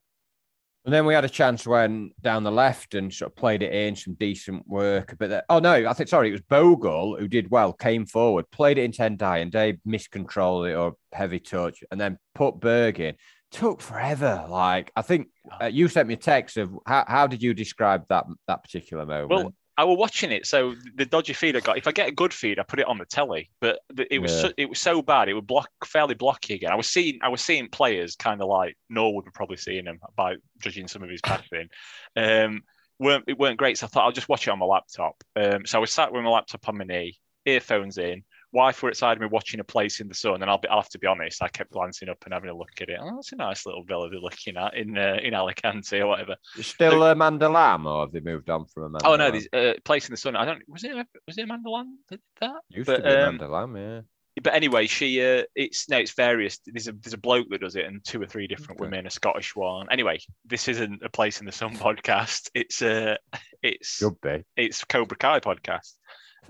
A: And then we had a chance when down the left and sort of played it in some decent work. But oh no, I think sorry, it was Bogle who did well, came forward, played it in Ndiaye, and they miscontrolled it or heavy touch, and then put Berg in took forever. Like I think uh, you sent me a text of how, how did you describe that that particular moment?
B: Well, I was watching it, so the dodgy feed I got. If I get a good feed, I put it on the telly. But it was yeah. so, it was so bad, it would block fairly blocky again. I was seeing I was seeing players kind of like Norwood were probably seeing him by judging some of his passing. [LAUGHS] Um, weren't it weren't great. So I thought I'll just watch it on my laptop. Um, so I was sat with my laptop on my knee, earphones in, wife were outside me watching a place in the sun, and I'll, be, I'll have to be honest, I kept glancing up and having a look at it. Oh, that's a nice little villa they're looking at in uh, in Alicante or whatever.
A: Still so, Amanda Lamb, or have they moved on from Amanda?
B: Oh no, this uh, place in the sun. I don't. Was it was it Amanda Lamb that that?
A: Used but, to be um, Amanda Lamb, yeah.
B: But anyway, she uh, it's no, it's various. There's a there's a bloke that does it, and two or three different okay. women, a Scottish one. Anyway, this isn't a place in the sun [LAUGHS] podcast. It's uh, it's
A: should be.
B: It's Cobra Kai podcast.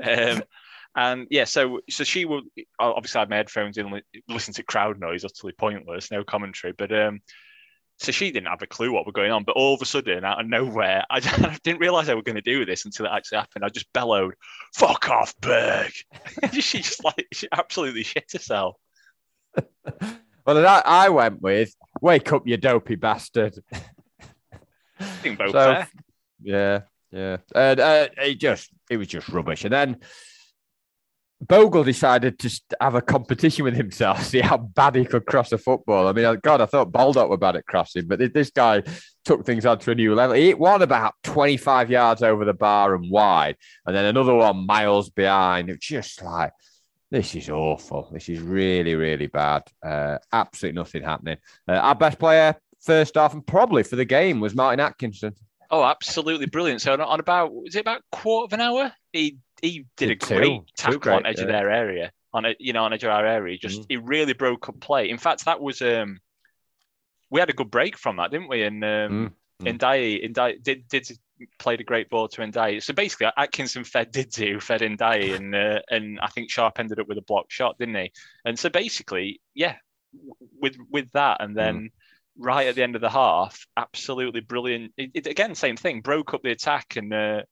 B: Um, and yeah, so so she will obviously I had my headphones in, listen to crowd noise, utterly pointless, no commentary. But um, so she didn't have a clue what was going on. But all of a sudden, out of nowhere, I, [LAUGHS] I didn't realize I was going to do this until it actually happened. I just bellowed, "Fuck off, Berg!" [LAUGHS] she just like she absolutely shit herself. [LAUGHS]
A: well, that I went with, "Wake up, you dopey bastard."
B: I think both so.
A: Yeah, yeah, and uh, it just it was just rubbish. And then Bogle decided to have a competition with himself, [LAUGHS] see how bad he could cross a football. I mean, God, I thought Baldock were bad at crossing, but this guy took things on to a new level. He hit one about 25 yards over the bar and wide, and then another one miles behind. It's just like, this is awful. This is really, really bad. Uh, absolutely nothing happening. Uh, our best player, first half, and probably for the game, was Martin Atkinson.
B: Oh, absolutely brilliant. So on about was it about quarter of an hour? He he did a great two, tackle on edge yeah. of their area, on a you know on edge of our area. Just mm. he really broke up play. In fact, that was um we had a good break from that, didn't we? And um mm. mm. Ndiaye, Ndiaye did did played a great ball to Ndiaye. So basically, Atkinson fed did do fed Ndiaye, [LAUGHS] and uh, and I think Sharp ended up with a block shot, didn't he? And so basically, yeah, with with that, and then. Mm right at the end of the half, absolutely brilliant. It, it, again, same thing, broke up the attack and uh,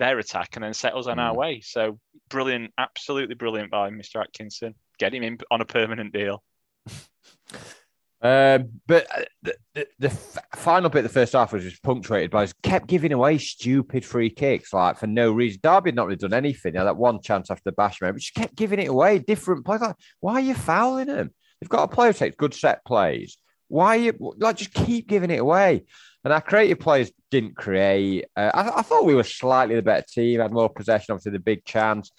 B: their attack and then settles on mm. our way. So brilliant, absolutely brilliant by Mr. Atkinson. Get him in on a permanent deal.
A: Um, [LAUGHS] but uh, the, the, the, final bit of the first half was just punctuated by kept giving away stupid free kicks like for no reason. Derby had not really done anything. You know, that one chance after Basham, but just kept giving it away. Different players, Like, why are you fouling them? They've got a player who takes good set plays. Why you like just keep giving it away? And our creative players didn't create. Uh, I, I, thought we were slightly the better team, had more possession, obviously the big chance.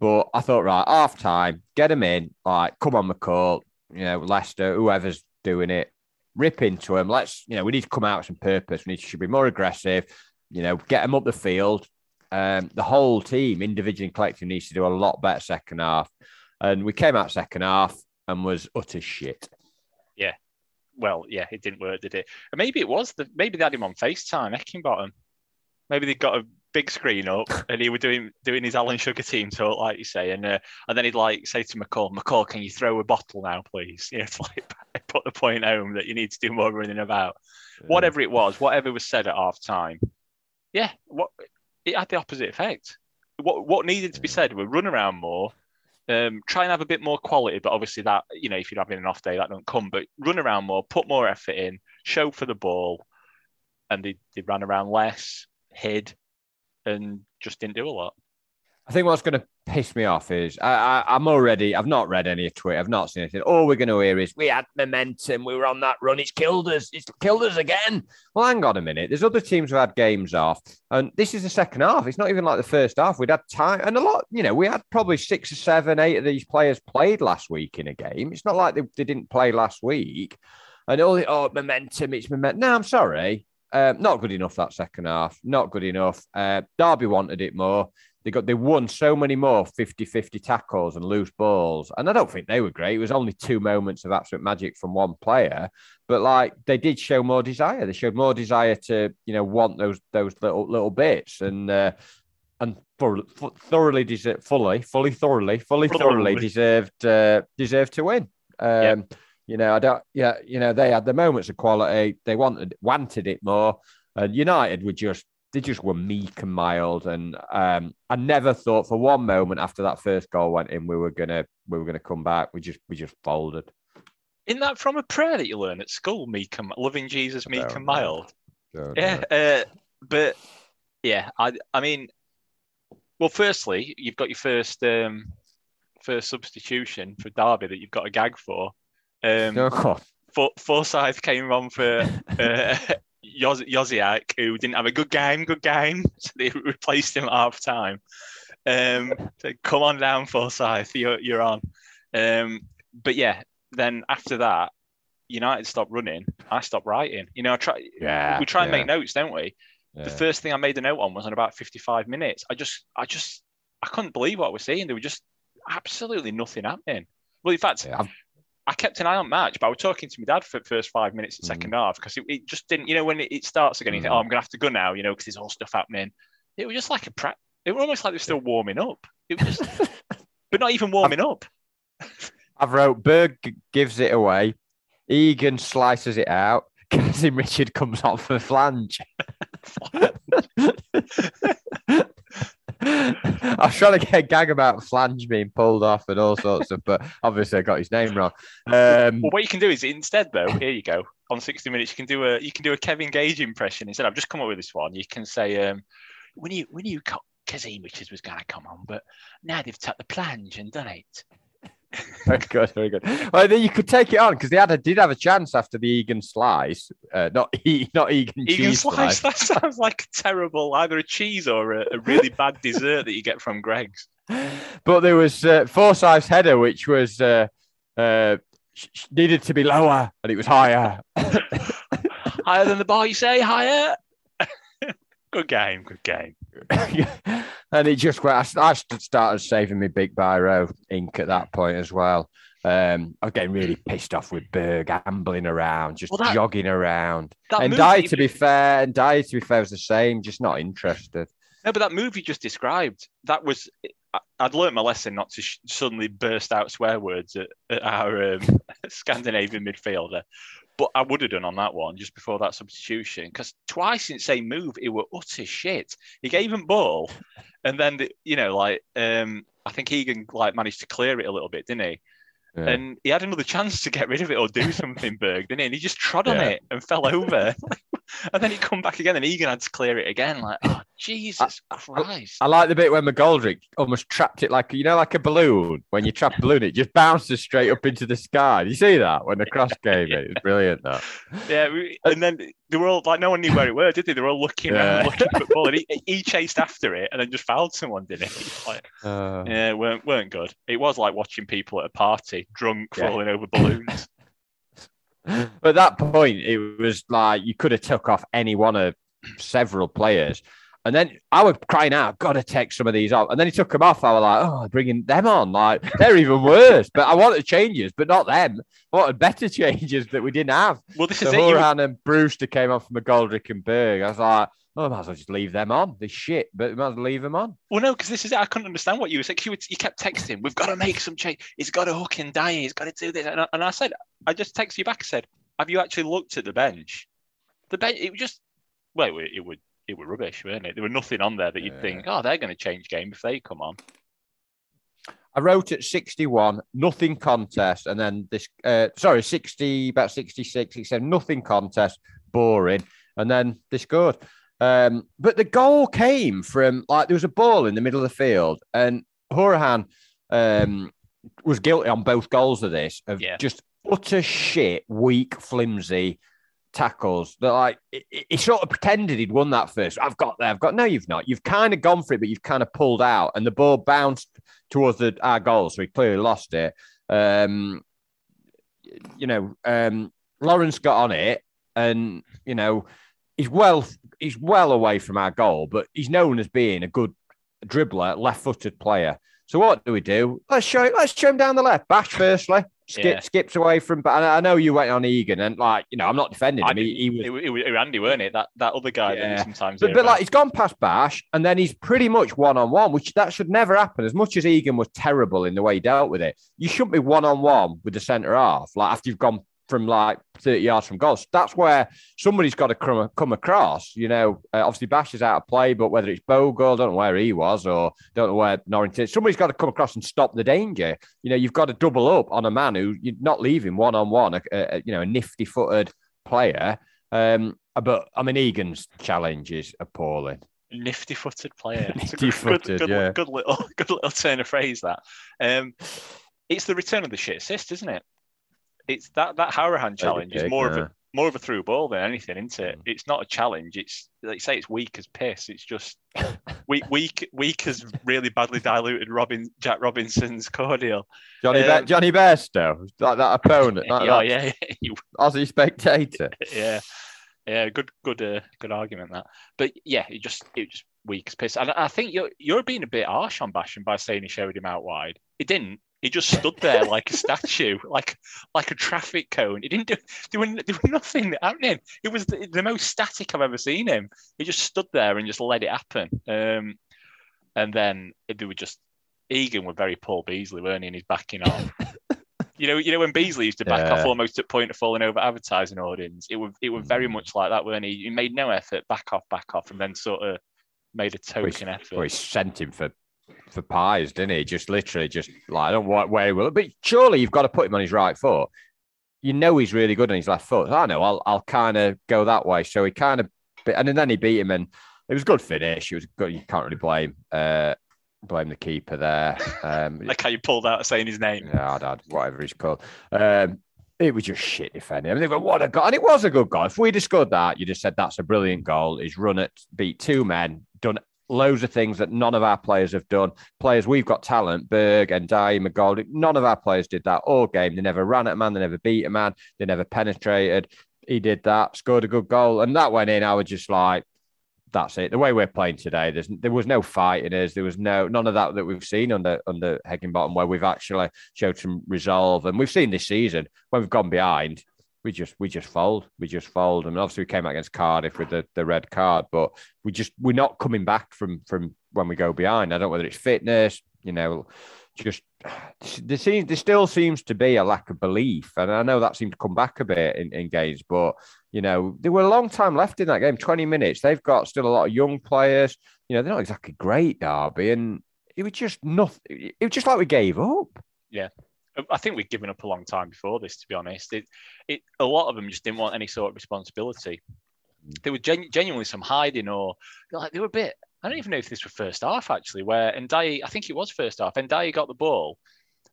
A: But I thought, right, half time, get them in. Like, come on, McCall, you know, Lester, whoever's doing it, rip into them. Let's, you know, we need to come out with some purpose. We need to be more aggressive. You know, get them up the field. Um, the whole team, individually and collectively, needs to do a lot better second half. And we came out second half and was utter shit
B: well, yeah, it didn't work, did it? And maybe it was the maybe they had him on FaceTime, Heckingbottom. Maybe they got a big screen up [LAUGHS] and he was doing doing his Alan Sugar team talk, like you say, and uh, and then he'd like say to McCall, McCall, can you throw a bottle now, please? [LAUGHS] You know, to like put the point home that you need to do more running about. Yeah. Whatever it was, whatever was said at half time, yeah, what it had the opposite effect. What what needed to be said were run around more, um, try and have a bit more quality, but obviously that you know if you're having an off day that don't come. But run around more, put more effort in, show for the ball, and they, they ran around less, hid, and just didn't do a lot.
A: I think what's going to piss me off is I, I, am already, I've not read any tweet, I've not seen anything. All we're going to hear is we had momentum, we were on that run, it's killed us, it's killed us again. Well, hang on a minute. There's other teams who had games off, and this is the second half. It's not even like the first half. We'd had time, and a lot, you know, we had probably six or seven, eight of these players played last week in a game. It's not like they, they didn't play last week. And all the, oh, momentum, it's momentum. No, I'm sorry. Um, not good enough that second half. Not good enough. Uh, Derby wanted it more. They got they won so many more 50-50 tackles and loose balls. And I don't think they were great. It was only two moments of absolute magic from one player. But like they did show more desire. They showed more desire to, you know, want those those little little bits. And uh, and for, for thoroughly deserved, fully, fully, thoroughly, fully, thoroughly deserved uh, deserved to win. Um, yep. You know, I don't. Yeah, you know, they had the moments of quality. They wanted wanted it more, and United were just they just were meek and mild. And um, I never thought for one moment after that first goal went in, we were gonna we were gonna come back. We just we just folded.
B: Isn't that from a prayer that you learn at school, meek and loving Jesus, meek and mild. Yeah, uh, but yeah, I I mean, well, firstly, you've got your first um, first substitution for Derby that you've got a gag for. Um, oh, For, Forsyth came on for uh, [LAUGHS] Jozwiak, who didn't have a good game, good game. [LAUGHS] So they replaced him at half time. Um, so come on down, Forsyth, you're, you're on. Um, but yeah, then after that, United stopped running. I stopped writing. You know, I try. Yeah, we try and yeah. make notes, don't we? Yeah. The first thing I made a note on was on about 55 minutes. I just, I just, I couldn't believe what I was seeing. There was just absolutely nothing happening. Well, in fact, yeah, I kept an eye on match, but I was talking to my dad for the first five minutes of the second mm. half because it, it, just didn't, you know, when it, it starts again, you think, mm. oh, I'm going to have to go now, you know, because there's all stuff happening. It was just like a practice. It was almost like they're still warming up. It was just, [LAUGHS] but not even warming up. [LAUGHS]
A: I've wrote Berg gives it away. Egan slices it out. [LAUGHS] Kazim Richard comes off for flange. [LAUGHS] I was trying to get a gag about Flange being pulled off and all sorts of, but obviously I got his name wrong. Um,
B: well, what you can do is instead, though, here you go. On 60 minutes, you can do a you can do a Kevin Gage impression. Instead, I've just come up with this one. You can say, um, when you when you Kazim Richards was going to come on, but now they've took the plunge and done it. [LAUGHS]
A: very good, very good. Well, then you could take it on because they had a, did have a chance after the Egan slice, uh, not [LAUGHS] e, not Egan, Egan cheese slice.
B: slice. That sounds like a terrible, either a cheese or a, a really bad [LAUGHS] dessert that you get from Greggs.
A: But there was uh, Forsyth's header, which was uh, uh, needed to be lower, and it was higher.
B: higher than the bar, you say? Higher. good game, good game. [LAUGHS]
A: and it just went. I, started saving me big biro ink at that point as well. Um, I was getting really pissed off with Berg ambling around, just well, that, jogging around. Ndiaye, to be fair, Ndiaye, to be fair, was the same, just not interested.
B: No, but that move you just described, that was. I'd learned my lesson not to sh- suddenly burst out swear words at, at our um, [LAUGHS] Scandinavian midfielder. But I would have done on that one just before that substitution because twice in the same move, it were utter shit. He gave him ball, and then the, you know, like um, I think Egan like managed to clear it a little bit, didn't he? Yeah. And he had another chance to get rid of it or do [LAUGHS] something, Berg, didn't he? And he just trod yeah. on it and fell over. [LAUGHS] and then he come back again and Egan had to clear it again. Like, oh, Jesus I, Christ.
A: I, I, like the bit where McGoldrick almost trapped it like, you know, like a balloon. When you trap a balloon, it just bounces straight up into the sky. you see that when the cross came in? It's brilliant, that.
B: Yeah. And then they were all like, no one knew where it were, did they? They were all looking yeah. around, looking for the ball. And he, he, chased after it and then just fouled someone, didn't he? Like, uh, yeah, weren't, weren't good. It was like watching people at a party drunk yeah. falling over balloons.
A: But [LAUGHS] at that point, it was like you could have took off any one of several players, And then I was crying out, I've got to take some of these off. And then he took them off. I was like, oh, bringing them on. Like, [LAUGHS] they're even worse. But I wanted changes, but not them. I wanted better [LAUGHS] changes that we didn't have.
B: Well, this
A: so
B: is it. You,
A: Hourihane and Brewster came on from McGoldrick and Berg. I was like, oh, I might as well just leave them on. They shit, but we might as well leave them on.
B: well, no, because this is it. I couldn't understand what you were saying. You, kept texting, we've got to make some change. He's got to hook and die. He's got to do this. And I, and I said, I just texted you back. I said, have you actually looked at the bench? The bench, it was just, well, it, were- it would. It were rubbish, weren't it? There were nothing on there that you'd
A: Yeah.
B: think, oh, they're going to change game if they come on.
A: I wrote at 61, nothing contest. And then this, uh, sorry, 60, about 66, he said nothing contest, boring. And then they scored. Um, but the goal came from like there was a ball in the middle of the field, and Hourihane um, was guilty on both goals of this, of
B: Yeah.
A: just utter shit, weak, flimsy tackles that like he- sort of pretended he'd won that first. I've got there, I've got no, you've not. You've kind of gone for it, but you've kind of pulled out, and the ball bounced towards the our goal, so he clearly lost it. Um, you know, um, Lawrence got on it, and you know, he's well, he's well away from our goal, but he's known as being a good dribbler, left-footed player. So what do we do? Let's show let's show him down the left. Bash firstly. Skip,
B: Yeah.
A: skips away from. But I know you went on Egan, and like you know, I'm not defending
B: I
A: him. He, he was
B: It, it, it, Andy, weren't it? That that other guy that
A: Yeah.
B: you sometimes
A: but, but like he's gone past Bash, and then he's pretty much one on one, which that should never happen. As much as Egan was terrible in the way he dealt with it, you shouldn't be one on one with the centre half. Like after you've gone from like 30 yards from goals, that's where somebody's got to come, come across. You know, uh, obviously Bash is out of play, but whether it's Bogle, don't know where he was, or don't know where Norrington is, somebody's got to come across and stop the danger. You know, you've got to double up on a man who you're not leaving one on one, a you know, a nifty footed player. Um, but I mean, Egan's challenge is appalling.
B: nifty footed player. Good,
A: Nifty-footed,
B: good, good,
A: yeah.
B: good little [LAUGHS] good little turn of phrase that. Um, it's the return of the shit assist, isn't it? It's that that Hourihane challenge is more of a more of a through ball than anything, isn't it?
A: Mm.
B: It's not a challenge. It's like you say, it's weak as piss. It's just [LAUGHS] weak, weak, weak as really badly diluted Robin Jack Robinson's cordial.
A: Johnny
B: Um,
A: Be- Johnny Bairstow, like that opponent, [LAUGHS] like
B: yeah,
A: that
B: yeah, [LAUGHS] yeah,
A: Aussie spectator.
B: yeah, yeah. Good, good, uh, good argument that. But yeah, it just it just weak as piss. And I think you're you're being a bit harsh on Basham by saying he showed him out wide. He didn't. He just stood there like a statue, [LAUGHS] like like a traffic cone. He didn't do there were, there were nothing happening. It was the, the most static I've ever seen him. He just stood there and just let it happen. Um, and then they were just Egan were very Paul Beesley, weren't he? And he's backing off. [LAUGHS] You know, you know when Beesley used to back off
A: Yeah.
B: almost at point of falling over advertising audience. It was it was very
A: Mm.
B: much like that, weren't he? He made no effort, back off, back off, and then sort of made a
A: Well,
B: token effort.
A: Well, he sent him for for pies, didn't he? Just literally, just like I don't know where he will. But surely you've got to put him on his right foot. You know he's really good on his left foot. I know. I'll I'll kind of go that way. So he kind of, and then he beat him, and it was a good finish. It was good. You can't really blame uh blame the keeper there. Um, [LAUGHS]
B: like how you pulled out saying his name.
A: Yeah, I'd whatever he's called. Um, it was just shit defending. I mean, they go, what a goal. And it was a good goal. If we'd have scored that, you'd have said that's a brilliant goal. He's run it, beat two men, done loads of things that none of our players have done. Players, we've got talent, Berg and Dye, McGold. None of our players did that all game. They never ran at a man, they never beat a man, they never penetrated. He did that, scored a good goal. And that went in. I was just like, that's it. The way we're playing today, there's there was no fight in us. There was no none of that that we've seen under under Heckingbottom, where we've actually showed some resolve. And we've seen this season when we've gone behind, we just we just fold. We just fold. Mean, obviously we came out against Cardiff with the, the red card, but we just we're not coming back from from when we go behind. I don't know whether it's fitness, you know, just there seems there still seems to be a lack of belief, and I know that seemed to come back a bit in, in games, but you know there were a long time left in that game, twenty minutes. They've got still a lot of young players. You know they're not exactly great, Derby, and it was just nothing. It was just like we gave up.
B: I think we'd given up a long time before this, to be honest. It, it, a lot of them just didn't want any sort of responsibility. Mm. There were gen- genuinely some hiding, or like they were a bit. I don't even know if this was first half actually, where Ndiaye, I think it was first half, Ndiaye got the ball,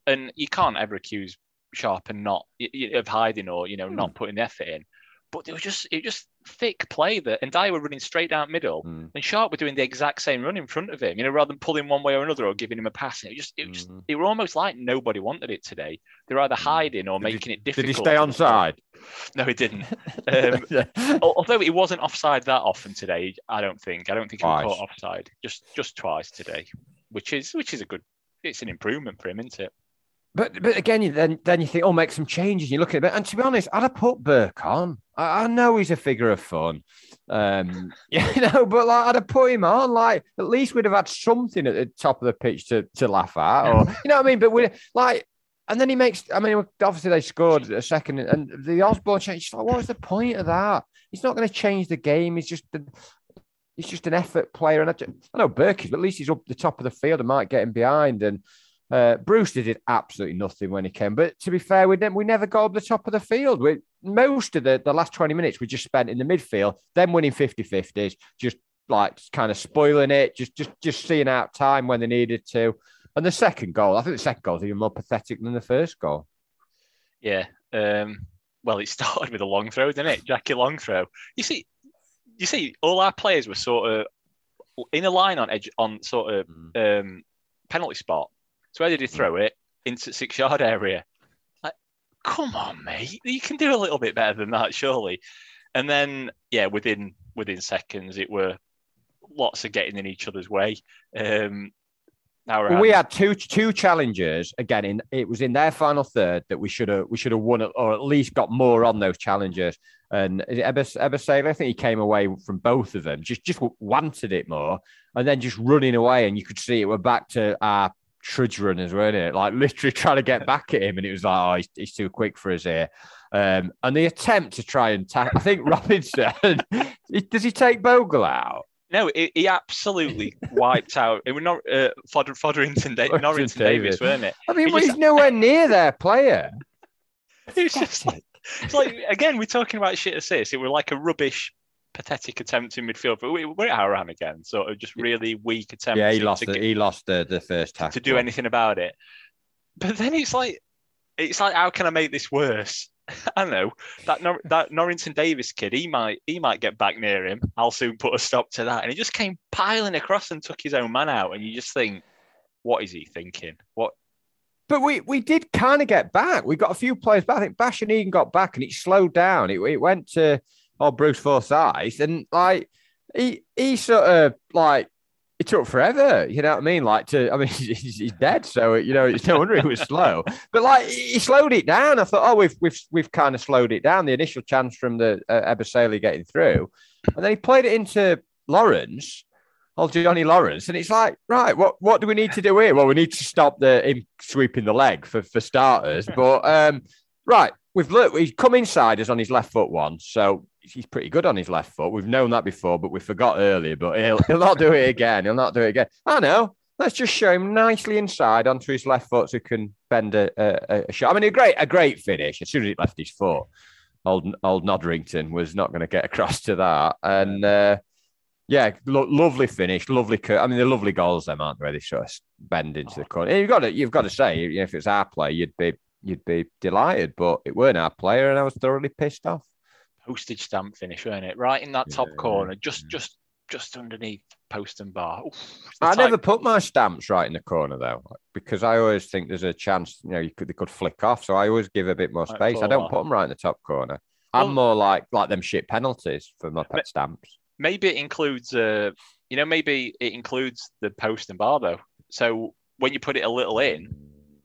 B: and you can't ever accuse Sharp and not of hiding or you know hmm. not putting the effort in. But they were just it was just thick play that and Dyer were running straight down middle,
A: Mm.
B: and Sharp were doing the exact same run in front of him. You know, rather than pulling one way or another or giving him a pass. It just it was
A: Mm.
B: it were almost like nobody wanted it today. They were either hiding or
A: Did he-
B: making it difficult.
A: Did he stay
B: for
A: on side? [LAUGHS]
B: No, he didn't. [LAUGHS] Um, [LAUGHS] Al- Although he wasn't offside that often today, I don't think. I don't think he was
A: Twice.
B: caught offside. Just just twice today, which is which is a good. It's an improvement for him, isn't it?
A: But but again, you then then you think, oh, make some changes. You look at it, and to be honest, I'd have put Burke on. I, I know he's a figure of fun, um, [LAUGHS] you know, but like I'd have put him on. Like at least we'd have had something at the top of the pitch to to laugh at, or you know what I mean. But we like, and then he makes. I mean, obviously they scored a second, and the Osborn change. Like, what was the point of that? He's not going to change the game. He's just. The, He's just an effort player, and I, ju- I know Burke is, but at least he's up the top of the field and might get him behind. And uh, Brewster did absolutely nothing when he came. But to be fair, we, ne- we never got up the top of the field. We, most of the, the last 20 minutes we just spent in the midfield, then winning 50 50s, just like kind of spoiling it, just, just, just seeing out time when they needed to. And the second goal, I think the second goal is even more pathetic than the first goal.
B: Yeah. Um, well, it [LAUGHS] started with a long throw, didn't it? Jackie long throw. You see, you see, all our players were sort of in a line on edge on sort of um, penalty spot. So where did he throw it? Into six yard area. Like, come on, mate. You can do a little bit better than that, surely. And then, yeah, within within seconds, it were lots of getting in each other's way. Um,
A: Well, we had two two challenges again. In it was in their final third that we should have we should have won it, or at least got more on those challenges. And is it Ebers, Ebosele? I think he came away from both of them. Just just wanted it more, and then just running away, and you could see it. We're back to our trudge runners, weren't it? Like literally [LAUGHS] trying to get back at him, and it was like, oh, he's, he's too quick for us here. Um, and the attempt to try and tackle, I think [LAUGHS] Robinson, [LAUGHS] does he take Bogle out?
B: No, he, he absolutely wiped out. It was not uh, Fodder, Fodderington, da-
A: Fodderington
B: Norrington Davies,
A: Davis.
B: weren't it?
A: I mean,
B: He
A: well,
B: just-
A: he's nowhere near their player.
B: It was just like, it's like again, we're talking about shit assists. It was like a rubbish, pathetic attempt in midfield. But we, we're at Haran again, sort of just really weak attempt.
A: Yeah, he lost. The,
B: get-
A: he lost the, the first tackle
B: to do anything about it. But then it's like, it's like, how can I make this worse? [LAUGHS] I know that Nor- that Norrington Davies kid. He might he might get back near him. I'll soon put a stop to that. And he just came piling across and took his own man out. And you just think, what is he thinking? What
A: But we we did kind of get back. We got a few players back. I think Bash and Egan got back, and it slowed down. It, it went to oh Bruce Forsyth, and like he he sort of like it took forever. You know what I mean? Like to I mean [LAUGHS] he's, he's dead, so you know it's no wonder it was slow. But like he slowed it down. I thought oh we've we've we've kind of slowed it down. The initial chance from the uh, getting through, and then he played it into Lawrence. old Johnny Lawrence, and it's like, right, what what do we need to do here? Well, we need to stop the him sweeping the leg for for starters. But um, right, we've looked. He's come inside us on his left foot once, so he's pretty good on his left foot. We've known that before, but we forgot earlier. But he'll he'll not do it again. He'll not do it again. I know. Let's just show him nicely inside onto his left foot so he can bend a, a, a shot. I mean, a great a great finish as soon as it left his foot. Old old Nodrington was not going to get across to that, and. Uh, yeah, lo- lovely finish, lovely. Cur- I mean, they're lovely goals, them aren't they? Where they sort of bend into the corner. You've got to, you've got to say, you know, if it's our play, you'd be, you'd be delighted. But it weren't our player, and I was thoroughly pissed off.
B: Postage stamp finish, weren't it? Right in that top
A: Yeah,
B: corner, just
A: yeah.
B: just just underneath post and bar. Oof,
A: I never put my stamps right in the corner though, because I always think there's a chance, you know, you could they could flick off. So I always give a bit more space. I don't
B: off.
A: put them right in the top corner. I'm
B: Well-
A: more like like them shit penalties for my pet stamps.
B: maybe it includes uh you know maybe it includes the post and bar though so when you put it a little in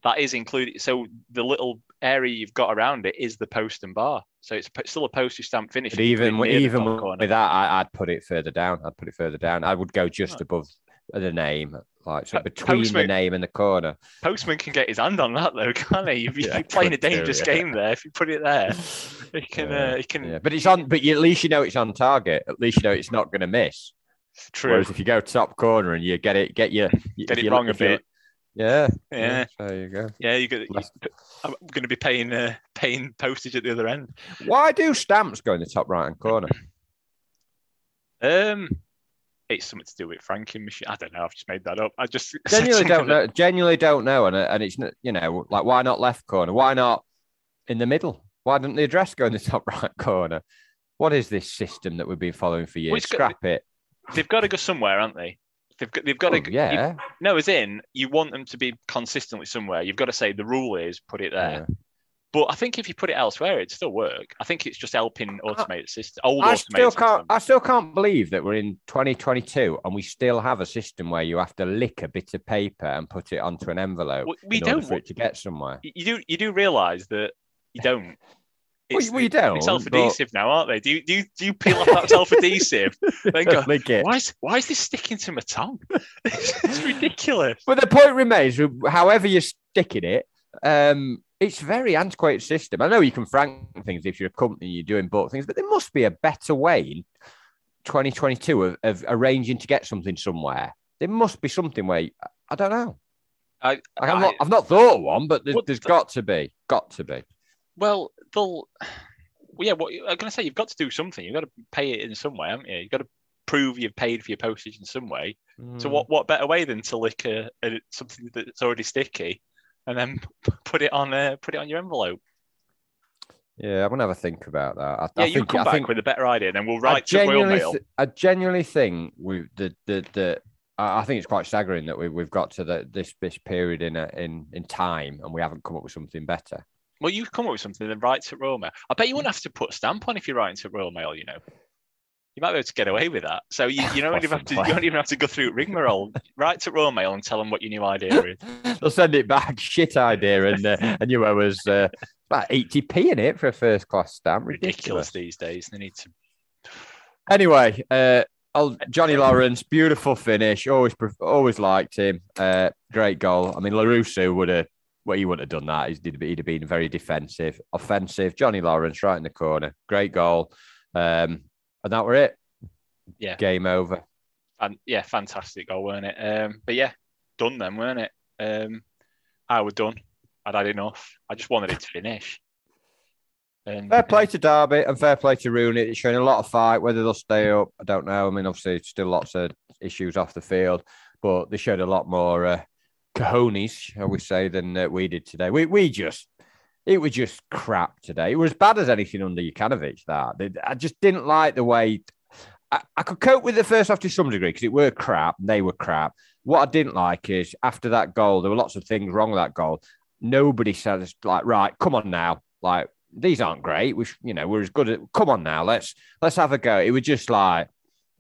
B: that is included so the little area you've got around it is the post and bar so it's still a postage stamp finish
A: But
B: if you put it
A: even even with,
B: corner.
A: that, I, I'd put it further down. I'd put it further down. I would go just
B: Right.
A: above the name, like so between the name and the corner.
B: postman can get his hand on that though can't he You're
A: Yeah,
B: playing a [LAUGHS] dangerous
A: yeah.
B: game there if you put it there [LAUGHS] he can
A: Yeah,
B: uh, he can
A: Yeah, but it's on. But you, at least you know it's on target. At least you know it's not going to miss.
B: true
A: Whereas if you go top corner and you get it, get your
B: Get it
A: you-
B: wrong a bit.
A: Yeah,
B: Yeah.
A: There you go.
B: yeah you got I'm going to be paying uh, paying postage at the other end
A: Why do stamps go in the top right hand corner?
B: um it's something to do with franking machine. I don't know. I've just made that up. I just [LAUGHS]
A: Genuinely don't
B: that-
A: know. Genuinely don't know. And and it's you know like why not left corner? Why not in the middle? Why didn't the address go in the [LAUGHS] top right corner? what is this system that we've been following for years?
B: Well, it's got-
A: Scrap it.
B: They've got to go somewhere, aren't they? They've got, they've got
A: Oh,
B: to.
A: yeah.
B: no, as in you want them to be consistently somewhere. You've got to say the rule is put it there.
A: Yeah.
B: But I think if you put it elsewhere, it'd still work. I think it's just helping automate system. Old
A: I
B: automated
A: still can't.
B: system.
A: I still can't believe that we're in 2022 and we still have a system where you have to lick a bit of paper and put it onto an envelope
B: Well, we
A: in order
B: don't.
A: for it to get somewhere.
B: You do you do realise that you don't. [LAUGHS]
A: You- well, you don't,
B: It's self-adhesive now, aren't they? Do you do you, do you peel off that self-adhesive? [LAUGHS] then go, why is why is this sticking to my tongue? [LAUGHS] it's, it's ridiculous.
A: But the point remains, however you're sticking it, um, it's a very antiquated system. I know you can frank things if you're a company, you're doing bulk things, but there must be a better way in 2022 of, of arranging to get something somewhere. There must be something where you- I don't know.
B: I,
A: Like,
B: I-
A: not, I've not thought of one, but there's, there's
B: the-
A: got to be. Got to be.
B: Well, they'll. Well, yeah, what I'm going to say, you've got to do something. You've got to pay it in some way, haven't you? You've got to prove you've paid for your postage in some way.
A: Hmm.
B: So, what what better way than to lick a, a something that's already sticky, and then [LAUGHS] put it on uh, put it on your envelope?
A: Yeah, I'm gonna have a think about that. I,
B: Yeah,
A: I
B: you
A: think,
B: come
A: I
B: back
A: think
B: with a better idea, and then we'll write to Royal
A: genuinely,
B: Mail.
A: th- I genuinely think we the the the. I I think it's quite staggering that we, we've got to the, this this period in a, in in time and we haven't come up with something better.
B: Well, you come up with something, then write to Royal Mail. I bet you wouldn't have to put a stamp on if you're writing to Royal Mail. You know, you might be able to get away with that. So you, you [LAUGHS] don't even have to. You don't even have to go through rigmarole. write to Royal Mail and tell them what your new idea [LAUGHS] is.
A: They'll send it back. [LAUGHS] Shit idea, and uh, and you owe us uh, about eighty p in it for a first class stamp.
B: Ridiculous
A: Ridiculous.
B: these days. They need to.
A: Anyway, uh, oh, Johnny Lawrence, beautiful finish. Always always liked him. Uh, great goal. I mean, LaRusso would have. Well, he wouldn't have done that. He'd, he'd have been very defensive, offensive. Johnny Lawrence right in the corner. Great goal. Um, and that were it.
B: Yeah.
A: Game over.
B: And yeah, fantastic goal, weren't it? Um, but yeah, done then, weren't it? Um, I was done. I'd had enough. I just wanted it to finish. And
A: Fair play to Derby and fair play to Rooney. It's showing a lot of fight. Whether they'll stay up, I don't know. I mean, obviously, still lots of issues off the field, but they showed a lot more uh, cojones, shall we say, than uh, we did today. We we just it was just crap today. It was as bad as anything under Jokanovic. That I just didn't like the way. I, I could cope with the first half to some degree because it were crap. They were crap. What I didn't like is after that goal, there were lots of things wrong with that goal. Nobody said like, right, come on now, like these aren't great. We, you know, we're as good at. Come on now, let's let's have a go. It was just like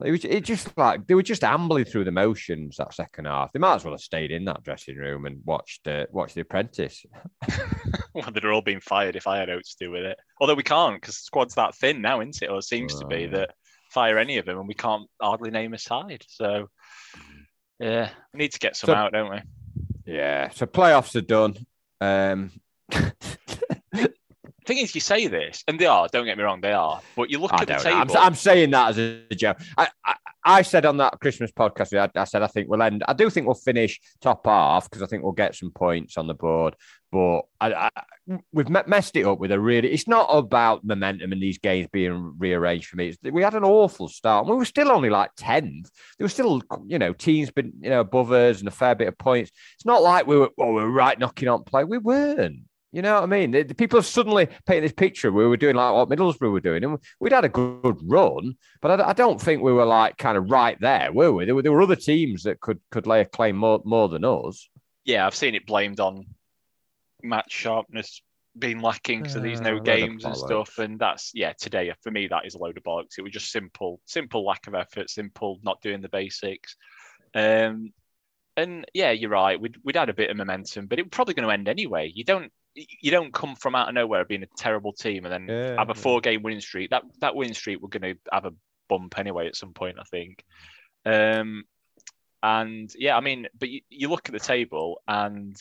A: it was. It just like they were just ambling through the motions that second half. They might as well have stayed in that dressing room and watched uh, watched The Apprentice. [LAUGHS]
B: well, they'd all been fired if I had oats to do with it. Although we can't because the squad's that thin now, isn't it? Or it seems to be
A: Right.
B: that fire any of them and we can't hardly name a side. So yeah, we need to get some
A: So-
B: out, don't we?
A: Yeah. So playoffs are done. Um, [LAUGHS]
B: thing is, you say this, and they are. Don't get me wrong, they are. But you look
A: I
B: at the
A: know. I'm,
B: table.
A: I'm saying that as a joke. I, I, I said on that Christmas podcast, I, I said I think we'll end. I do think we'll finish top half because I think we'll get some points on the board. But I, we've me- messed it up with a really. It's not about momentum and these games being rearranged for me. It's, we had an awful start. We were still only like tenth. There were still, you know, teams been you know above us and a fair bit of points. It's not like we were. Oh, we were right knocking on play. We weren't. You know what I mean? The, the people have suddenly painted this picture. We were doing like what Middlesbrough were doing, and we'd had a good run, but I, I don't think we were like kind of right there, were we? There were, there were other teams that could could lay a claim more more than us.
B: yeah, I've seen it blamed on match sharpness being lacking because of these no games and stuff. And that's yeah, today for me that is a load of bollocks. It was just simple, simple lack of effort, simple not doing the basics. Um, and yeah, you're right. We'd we'd had a bit of momentum, but it was probably going to end anyway. You don't you don't come from out of nowhere being a terrible team and then
A: Yeah,
B: have a
A: yeah.
B: four game winning streak. That that winning streak we're going to have a bump anyway at some point, I think. Um, and yeah, I mean, but you, you look at the table and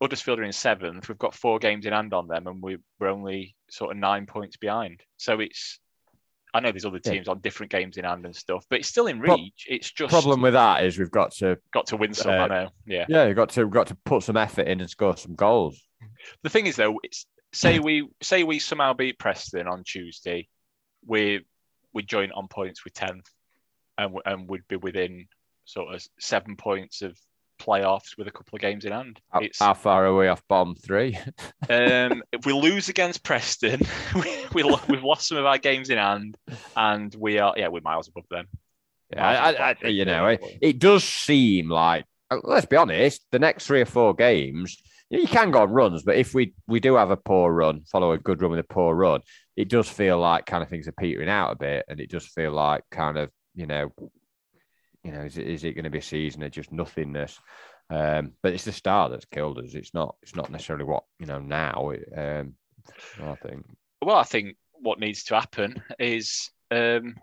B: Huddersfield are in seventh. We've got four games in hand on them, and we, we're only sort of nine points behind. So it's, I know there's other
A: Yeah.
B: teams on different games in hand and stuff, but it's still in reach. it's just
A: Problem with that is we've got to
B: got to win some.
A: uh,
B: I know. Yeah.
A: yeah, we've got to we've got to put some effort in and score some goals.
B: The thing is, though, it's, say we say we somehow beat Preston on Tuesday, we we join on points with tenth, and and would be within sort of seven points of playoffs with a couple of games in hand.
A: How,
B: It's
A: how far are we off bottom three? [LAUGHS]
B: um, if we lose against Preston, [LAUGHS] we, we we've lost some of our games in hand, and we are yeah we're miles above them.
A: Yeah, I, I, I, you know, it, it does seem like, let's be honest, the next three or four games, you, can go on runs, but if we we do have a poor run, follow a good run with a poor run, it does feel like kind of things are petering out a bit, and it does feel like kind of, you know, you know, is it, is it going to be a season of just nothingness? Um, but it's the start that's killed us. It's not. It's not necessarily what you know now. Um, I think.
B: Well, I think what needs to happen is um,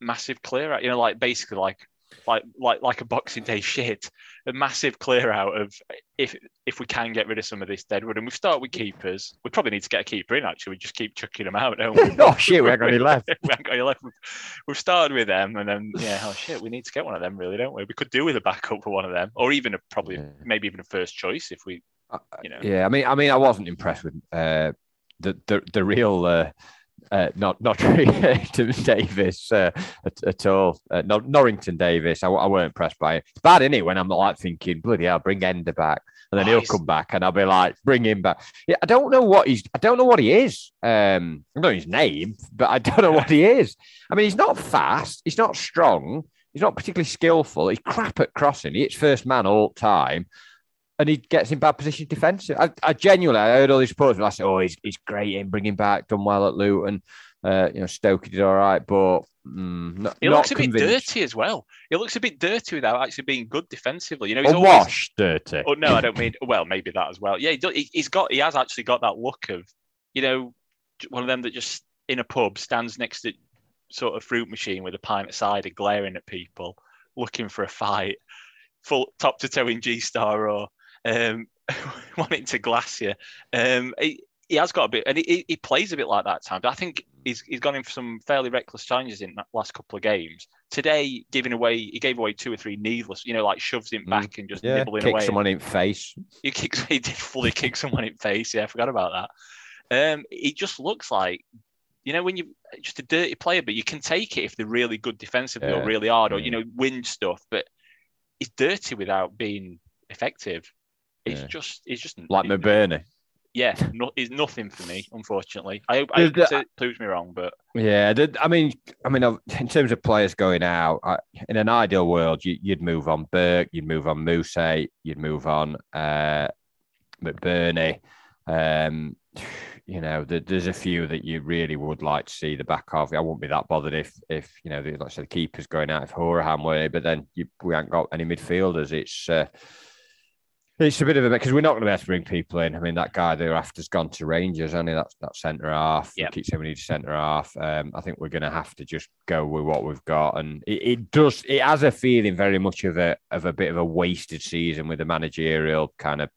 B: massive clear out. You know, like basically like like like like a Boxing Day shit, a massive clear out of if if we can get rid of some of this deadwood, and we start with keepers. We probably need to get a keeper in. Actually, we just keep chucking them out, don't we? [LAUGHS]
A: oh shit, we haven't got any left. [LAUGHS]
B: we haven't got any left. We've, started with them, and then yeah, oh shit, we need to get one of them, really, don't we? We could do with a backup for one of them, or even a probably
A: Yeah.
B: maybe even a first choice if we,
A: Uh,
B: you know.
A: Yeah, I mean, I mean, I wasn't impressed with uh, the the the real. Uh, uh, not not [LAUGHS] Davis uh, at, at all. Uh, Nor- Norrington Davies, I, I weren't impressed by it. It's bad, is it? When I'm like thinking, bloody hell, bring Enda back, and then
B: Oh,
A: he'll
B: he's-
A: come back, and I'll be like, bring him back. Yeah, I don't know what he's. I don't know what he is. Um, I don't know his name, but I don't know what he is. I mean, he's not fast. He's not strong. He's not particularly skillful. He's crap at crossing. He hits first man all time and he gets in bad positions defensive. I, I genuinely, I heard all these reports, and I said, "Oh, he's he's great in bringing back, done well at Luton. Uh, you know, Stoke did all right, but mm, not,
B: He looks a bit
A: convinced.
B: dirty as well. He looks a bit dirty without actually being good defensively. You know, he's always.
A: washed dirty.
B: Oh no, I don't mean. Well, maybe that as well. Yeah, he he, he's got. He has actually got that look of, you know, one of them that just in a pub stands next to sort of fruit machine with a pint of cider, glaring at people, looking for a fight, full top to toe in G Star or um, [LAUGHS] wanting to glass you. Um, he, he has got a bit, and he, he plays a bit like that at times. I think he's he's gone in for some fairly reckless challenges in that last couple of games. Today, giving away, he gave away two or three needless, you know, like shoves him
A: Mm.
B: back and just
A: Yeah,
B: nibbling
A: kick
B: away.
A: someone in face.
B: He kicks. [LAUGHS] He did fully kick someone in face. Yeah, I forgot about that. Um, he just looks like, you know, when you just a dirty player, but you can take it if they're really good defensively or
A: Yeah,
B: really hard or you know win stuff. But he's dirty without being effective. It's
A: Yeah.
B: just, it's just
A: Like McBurnie.
B: Yeah, no, it's nothing for me, unfortunately. I hope, I hope it proves me wrong, but
A: Yeah, I mean, I mean, in terms of players going out, I, in an ideal world, you, you'd move on Burke, you'd move on Moose, you'd move on uh, McBurnie. Um, you know, there, there's a few that you really would like to see the back of. I wouldn't be that bothered if, if you know, the, like I said, the keeper's going out if Hourihane were, but then you, we haven't got any midfielders. It's uh, it's a bit of a bit because we're not going to be able to bring people in. I mean, that guy there after's gone to Rangers, only that's that centre half. We keep saying we need a centre half. Um, I think we're going to have to just go with what we've got, and it, it does. It has a feeling very much of a of a bit of a wasted season with the managerial kind of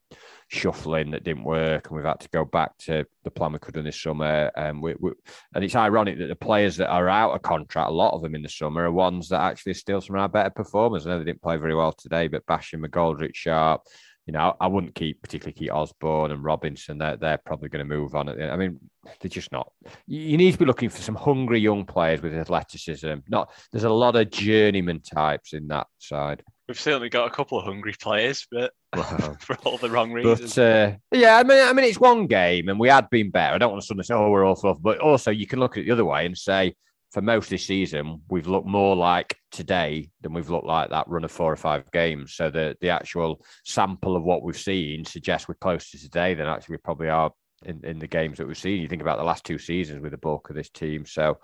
A: shuffling that didn't work, and we've had to go back to the plan we could have done this summer. And we, we and it's ironic that the players that are out of contract, a lot of them in the summer, are ones that actually are still some of our better performers. I know they didn't play very well today, but Basham, McGoldrick, Sharp. You know, I wouldn't keep particularly keep Osborn and Robinson. They're they're probably going to move on. I mean, they're just not. You need to be looking for some hungry young players with athleticism. Not there's a lot of journeyman types in that side.
B: we've certainly got a couple of hungry players, but
A: Wow. [LAUGHS]
B: for all the wrong reasons.
A: But uh, yeah, I mean, I mean, it's one game, and we had been better. I don't want to suddenly say, "Oh, we're all fluff," but also you can look at it the other way and say, for most of this season, we've looked more like today than we've looked like that run of four or five games. So the the actual sample of what we've seen suggests we're closer to today than actually we probably are in, in the games that we've seen. You think about the last two seasons with the bulk of this team. So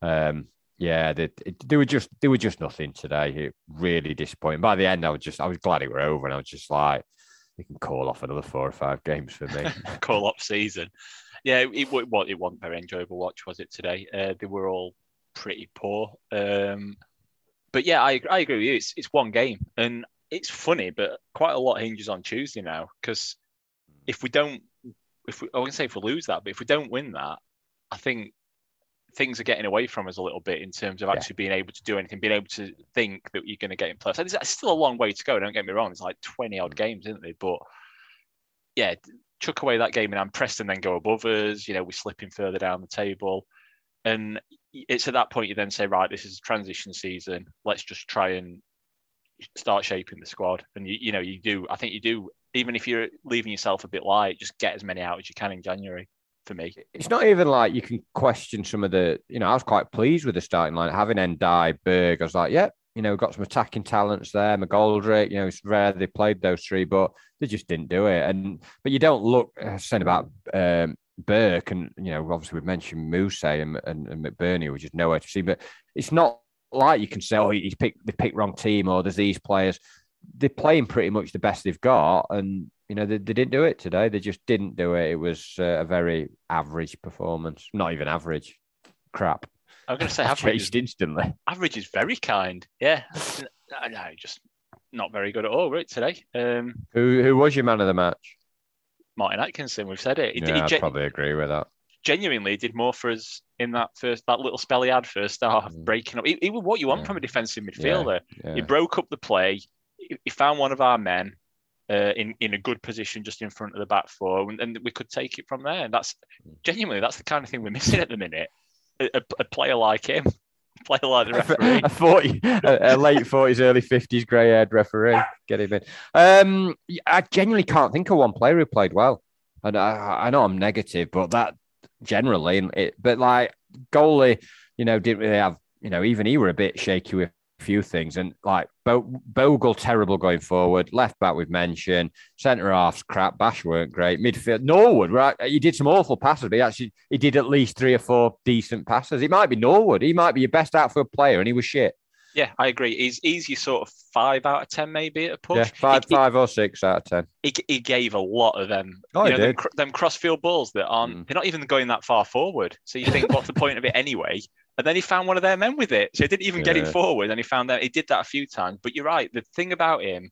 A: um, yeah, they, they were just they were just nothing today. It really disappointing. By the end, I was just I was glad it were over, and I was just like, you can call off another four or five games for me. [LAUGHS]
B: call up season. Yeah, it, it, it wasn't very enjoyable watch, was it today? Uh, they were all pretty poor. Um, but yeah, I, I agree with you. It's, it's one game, and it's funny, but quite a lot hinges on Tuesday now. Because if we don't, if we, I wouldn't say if we lose that, but if we don't win that, I think things are getting away from us a little bit in terms of
A: Yeah.
B: actually being able to do anything, being able to think that you're going to get in place. And It's still a long way to go. Don't get me wrong. It's like 20 odd games, isn't it? But yeah, chuck away that game and I'm Preston then go above us. You know, we're slipping further down the table. And it's at that point you then say, right, this is a transition season. Let's just try and start shaping the squad. And you, you know, you do. I think you do. Even if you're leaving yourself a bit light, just get as many out as you can in January. For me,
A: it's not even like you can question some of the. You know, I was quite pleased with the starting line having Ndiaye, Berg. I was like, yep, you know, got some attacking talents there. McGoldrick, you know, it's rare they played those three, but they just didn't do it. And but you don't look saying about um, Burke and you know, obviously we've mentioned Moose and, and, and McBurnie, which is nowhere to see, but it's not like you can say, oh, he's picked they picked wrong team or there's these players. They're playing pretty much the best they've got, and you know they, they didn't do it today. They just didn't do it. It was uh, a very average performance, not even average, crap.
B: I'm going to say [LAUGHS] average
A: is, instantly.
B: Average is very kind. Yeah, no, just not very good at all right today. Um,
A: who who was your man of the match?
B: Martin Atkinson. We've said it.
A: He, yeah, he, I probably agree with that.
B: Genuinely, did more for us in that first that little spell he had first half, mm. breaking up. He, he was what you want yeah. from a defensive midfielder. Yeah. He broke up the play. He, he found one of our men. Uh, in in a good position just in front of the back four, and, and we could take it from there. And that's mm. genuinely that's the kind of thing we're missing at the minute. A, a, a player like him, [LAUGHS] a player like the referee,
A: a, [LAUGHS] 40, a, a late forties, early fifties, grey-haired referee. Get him in. Um, I genuinely can't think of one player who played well, and I, I know I'm negative, but that generally, it, but like goalie, you know, didn't really have, you know, even he were a bit shaky with few things. And like Bo- Bogle, terrible going forward. Left back, we've mentioned. Centre half's crap. Bash weren't great. Midfield, Norwood, right? He did some awful passes, but he actually he did at least three or four decent passes. It might be Norwood. He might be your best outfield player, and he was shit.
B: Yeah, I agree. He's he's your sort of five out of ten, maybe at a push. Yeah,
A: five, he, five or six out of ten.
B: He, he gave a lot of them. Oh, you know, did. Them, them crossfield balls that aren't mm. they're not even going that far forward. So you think, what's the point of it anyway? And then he found one of their men with it. So he didn't even yeah. get it forward. And he found that he did that a few times. But you're right. The thing about him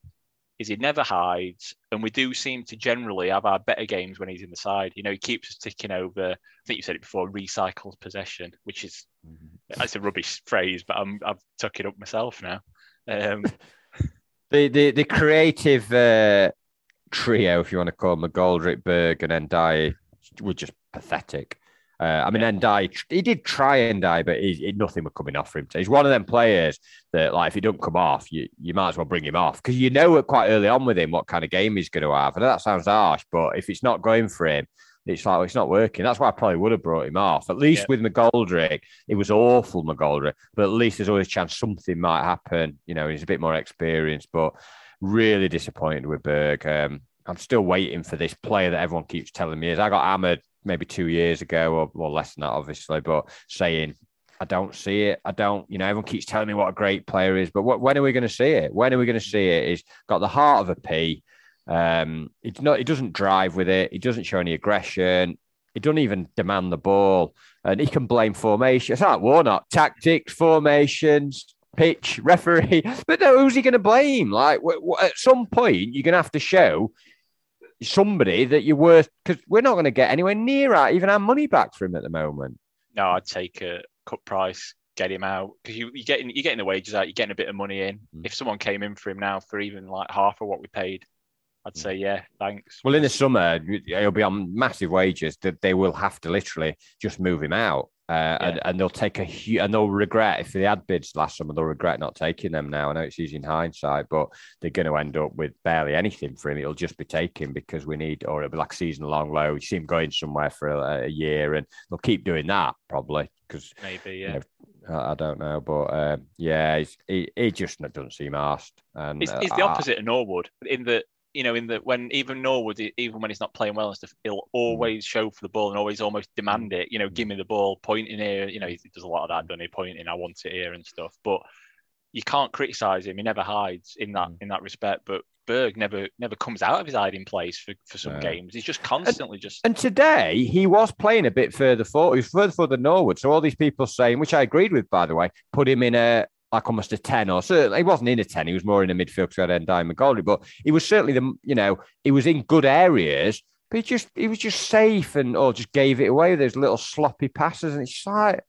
B: is he never hides. And we do seem to generally have our better games when he's in the side. You know, he keeps ticking over. I think you said it before, recycles possession, which is mm-hmm. that's a rubbish phrase, but I'm I've took it up myself now. Um, [LAUGHS]
A: the the the creative uh, trio, if you want to call them, McGoldrick, Berge, and Ndiaye, were just pathetic. Uh, I mean, yeah. Ndiaye, he did try Ndiaye, but he, he, nothing was coming off for him. So he's one of them players that, like, if he don't come off, you, you might as well bring him off because you know quite early on with him what kind of game he's going to have. And that sounds harsh, but if it's not going for him, it's like well, it's not working. That's why I probably would have brought him off. At least yeah. with McGoldrick, it was awful McGoldrick, but at least there's always a chance something might happen. You know, he's a bit more experienced, but really disappointed with Berge. Um, I'm still waiting for this player that everyone keeps telling me is. I got hammered maybe two years ago or, or less than that, obviously, but saying I don't see it. I don't, you know, everyone keeps telling me what a great player is, but what, when are we going to see it? When are we going to see it? He's got the heart of a P. Um, it's not, he doesn't drive with it. He doesn't show any aggression. He doesn't even demand the ball, and he can blame formation. It's like Warnock tactics, formations, pitch, [LAUGHS] referee. But no, who's he going to blame? Like w- w- at some point, you're going to have to show somebody that you're worth because we're not going to get anywhere near our, even our money back for him at the moment.
B: No, I'd take a cut price, get him out because you, you're getting you're getting the wages out, you're getting a bit of money in. Mm. If someone came in for him now for even like half of what we paid, I'd say yeah, thanks.
A: Well, in the summer, he'll be on massive wages that they will have to literally just move him out. Uh, yeah. and, and they'll take a huge, and they'll regret if they had bids last summer, they'll regret not taking them now. I know it's using hindsight, but they're going to end up with barely anything for him. It'll just be taken because we need, or it'll be like season long low. You see him going somewhere for a, a year, and they'll keep doing that probably because
B: maybe, yeah. You
A: know, I don't know, but um, yeah, he, he just doesn't seem asked. And
B: it's, it's the opposite of Norwood in that you know, in the when even Norwood, even when he's not playing well and stuff, he'll mm. always show for the ball and always almost demand it. You know, give mm. me the ball, pointing here. You know, he does a lot of that, doesn't he? Pointing, I want it here and stuff. But you can't criticize him. He never hides in that mm. in that respect. But Berge never never comes out of his hiding place for, for some games. He's just constantly
A: and,
B: just.
A: And today he was playing a bit further forward. He was further forward than Norwood. So all these people saying, which I agreed with, by the way, put him in a like almost a 10 or certainly he wasn't in a 10 he was more in a midfield because we had Ndiaye McGoldrick but he was certainly the you know he was in good areas but he just he was just safe and or just gave it away with those little sloppy passes and it's like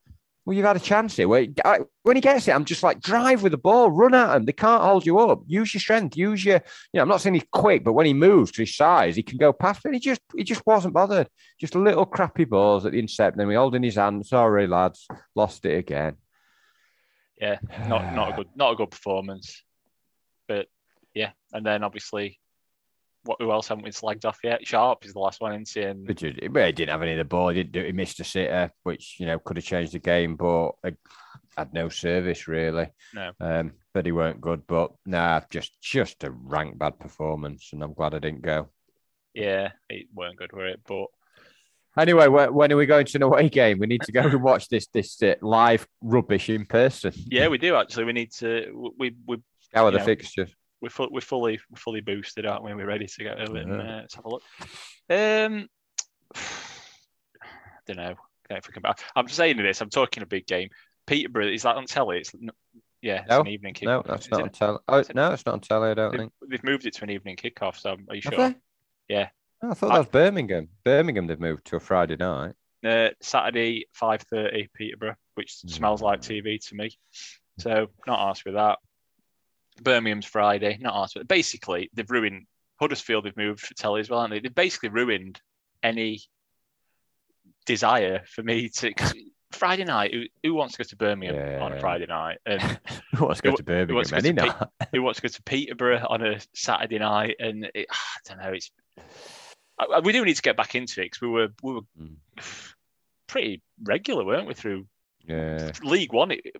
A: well you've had a chance here. When he gets it I'm just like drive with the ball run at him they can't hold you up. Use your strength use your you know I'm not saying he's quick but when he moves to his size he can go past but he just he just wasn't bothered. Just little crappy balls at the intercept and then we hold in his hand sorry lads lost it again
B: yeah, not not a good not a good performance. but yeah, and then obviously, what who else haven't we slagged off yet? Sharp is the last one into, and
A: But he he didn't have any of the ball. He, didn't do, he missed a sitter, which you know could have changed the game, but uh, had no service really.
B: No.
A: Um, but he weren't good. But nah, just just a rank bad performance, and I'm glad I didn't go.
B: yeah, it weren't good, were it? But
A: Anyway, when are we going to an away game? We need to go and watch this this uh, live rubbish in person.
B: yeah, we do actually. We need to. We we
A: How are the
B: Yeah.
A: fixtures?
B: we're, fu- we're fully we're fully boosted, aren't we? We're ready to go it. And, uh, let's have a look. Um, I [SIGHS] don't know. Can't think about. I'm saying this. I'm talking a big game. Peterborough is that on telly? It's yeah, it's
A: No,
B: an evening kickoff.
A: No, that's not
B: it-
A: on telly. Oh, no, it's not on telly. I don't
B: They've,
A: think.
B: they've moved it to an evening kickoff. So are you
A: Have
B: sure?
A: they?
B: Yeah.
A: I thought that was Birmingham. Birmingham, they've moved to a Friday night.
B: Uh, Saturday, five thirty, Peterborough, which smells like TV to me. So not asked with that. Birmingham's Friday, not asked with. Basically, they've ruined Huddersfield. They've moved for telly as well, haven't they? They've basically ruined any desire for me to. Friday night, who, who wants to go to Birmingham on a Friday night? And [LAUGHS]
A: Who wants to go
B: Who-
A: to
B: who
A: Birmingham
B: wants to go
A: any
B: to Pe- who wants to go to Peterborough on a Saturday night? And it, I don't know. It's I- we do need to get back into it because we were we were
A: Mm.
B: pretty regular, weren't we? Through
A: Yeah.
B: League One, it,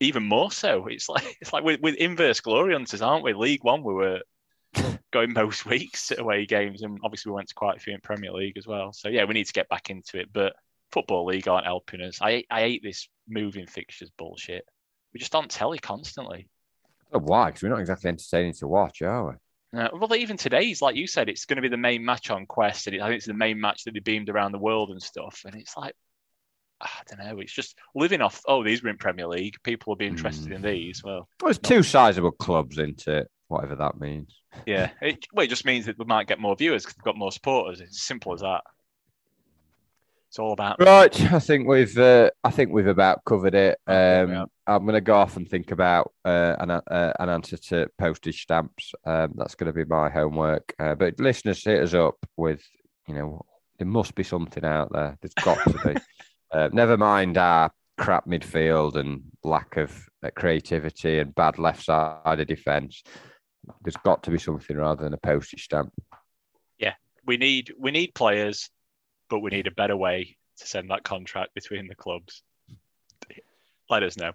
B: even more so. It's like [LAUGHS] it's like with, with inverse glory hunters, aren't we? League One, we were going most [LAUGHS] weeks away games, and obviously we went to quite a few in Premier League as well. So yeah, we need to get back into it. But Football League aren't helping us. I I hate this moving fixtures bullshit. We just on telly constantly.
A: Why? Because we're not exactly entertaining to watch, are we?
B: Uh, well, even today's like you said, it's going to be the main match on Quest, and it, I think it's the main match that they beamed around the world and stuff. And it's like, I don't know, it's just living off. Oh, these were in Premier League. People will be interested in these. Well,
A: Well, it's two sizable clubs into it, whatever that means.
B: yeah. It, well, it just means that we might get more viewers because we've got more supporters. It's as simple as that. It's all about
A: Right, I think we've uh, I think we've about covered it.
B: I think we
A: Um,
B: have.
A: I'm going to go off and think about uh, an uh, an answer to postage stamps. Um, that's going to be my homework. Uh, but listeners, hit us up with you know there must be something out there. There's got to be. [LAUGHS] uh, never mind our crap midfield and lack of uh, creativity and bad left side of defence. There's got to be something rather than a postage stamp.
B: Yeah, we need we need players, but we need a better way to send that contract between the clubs. Let us know.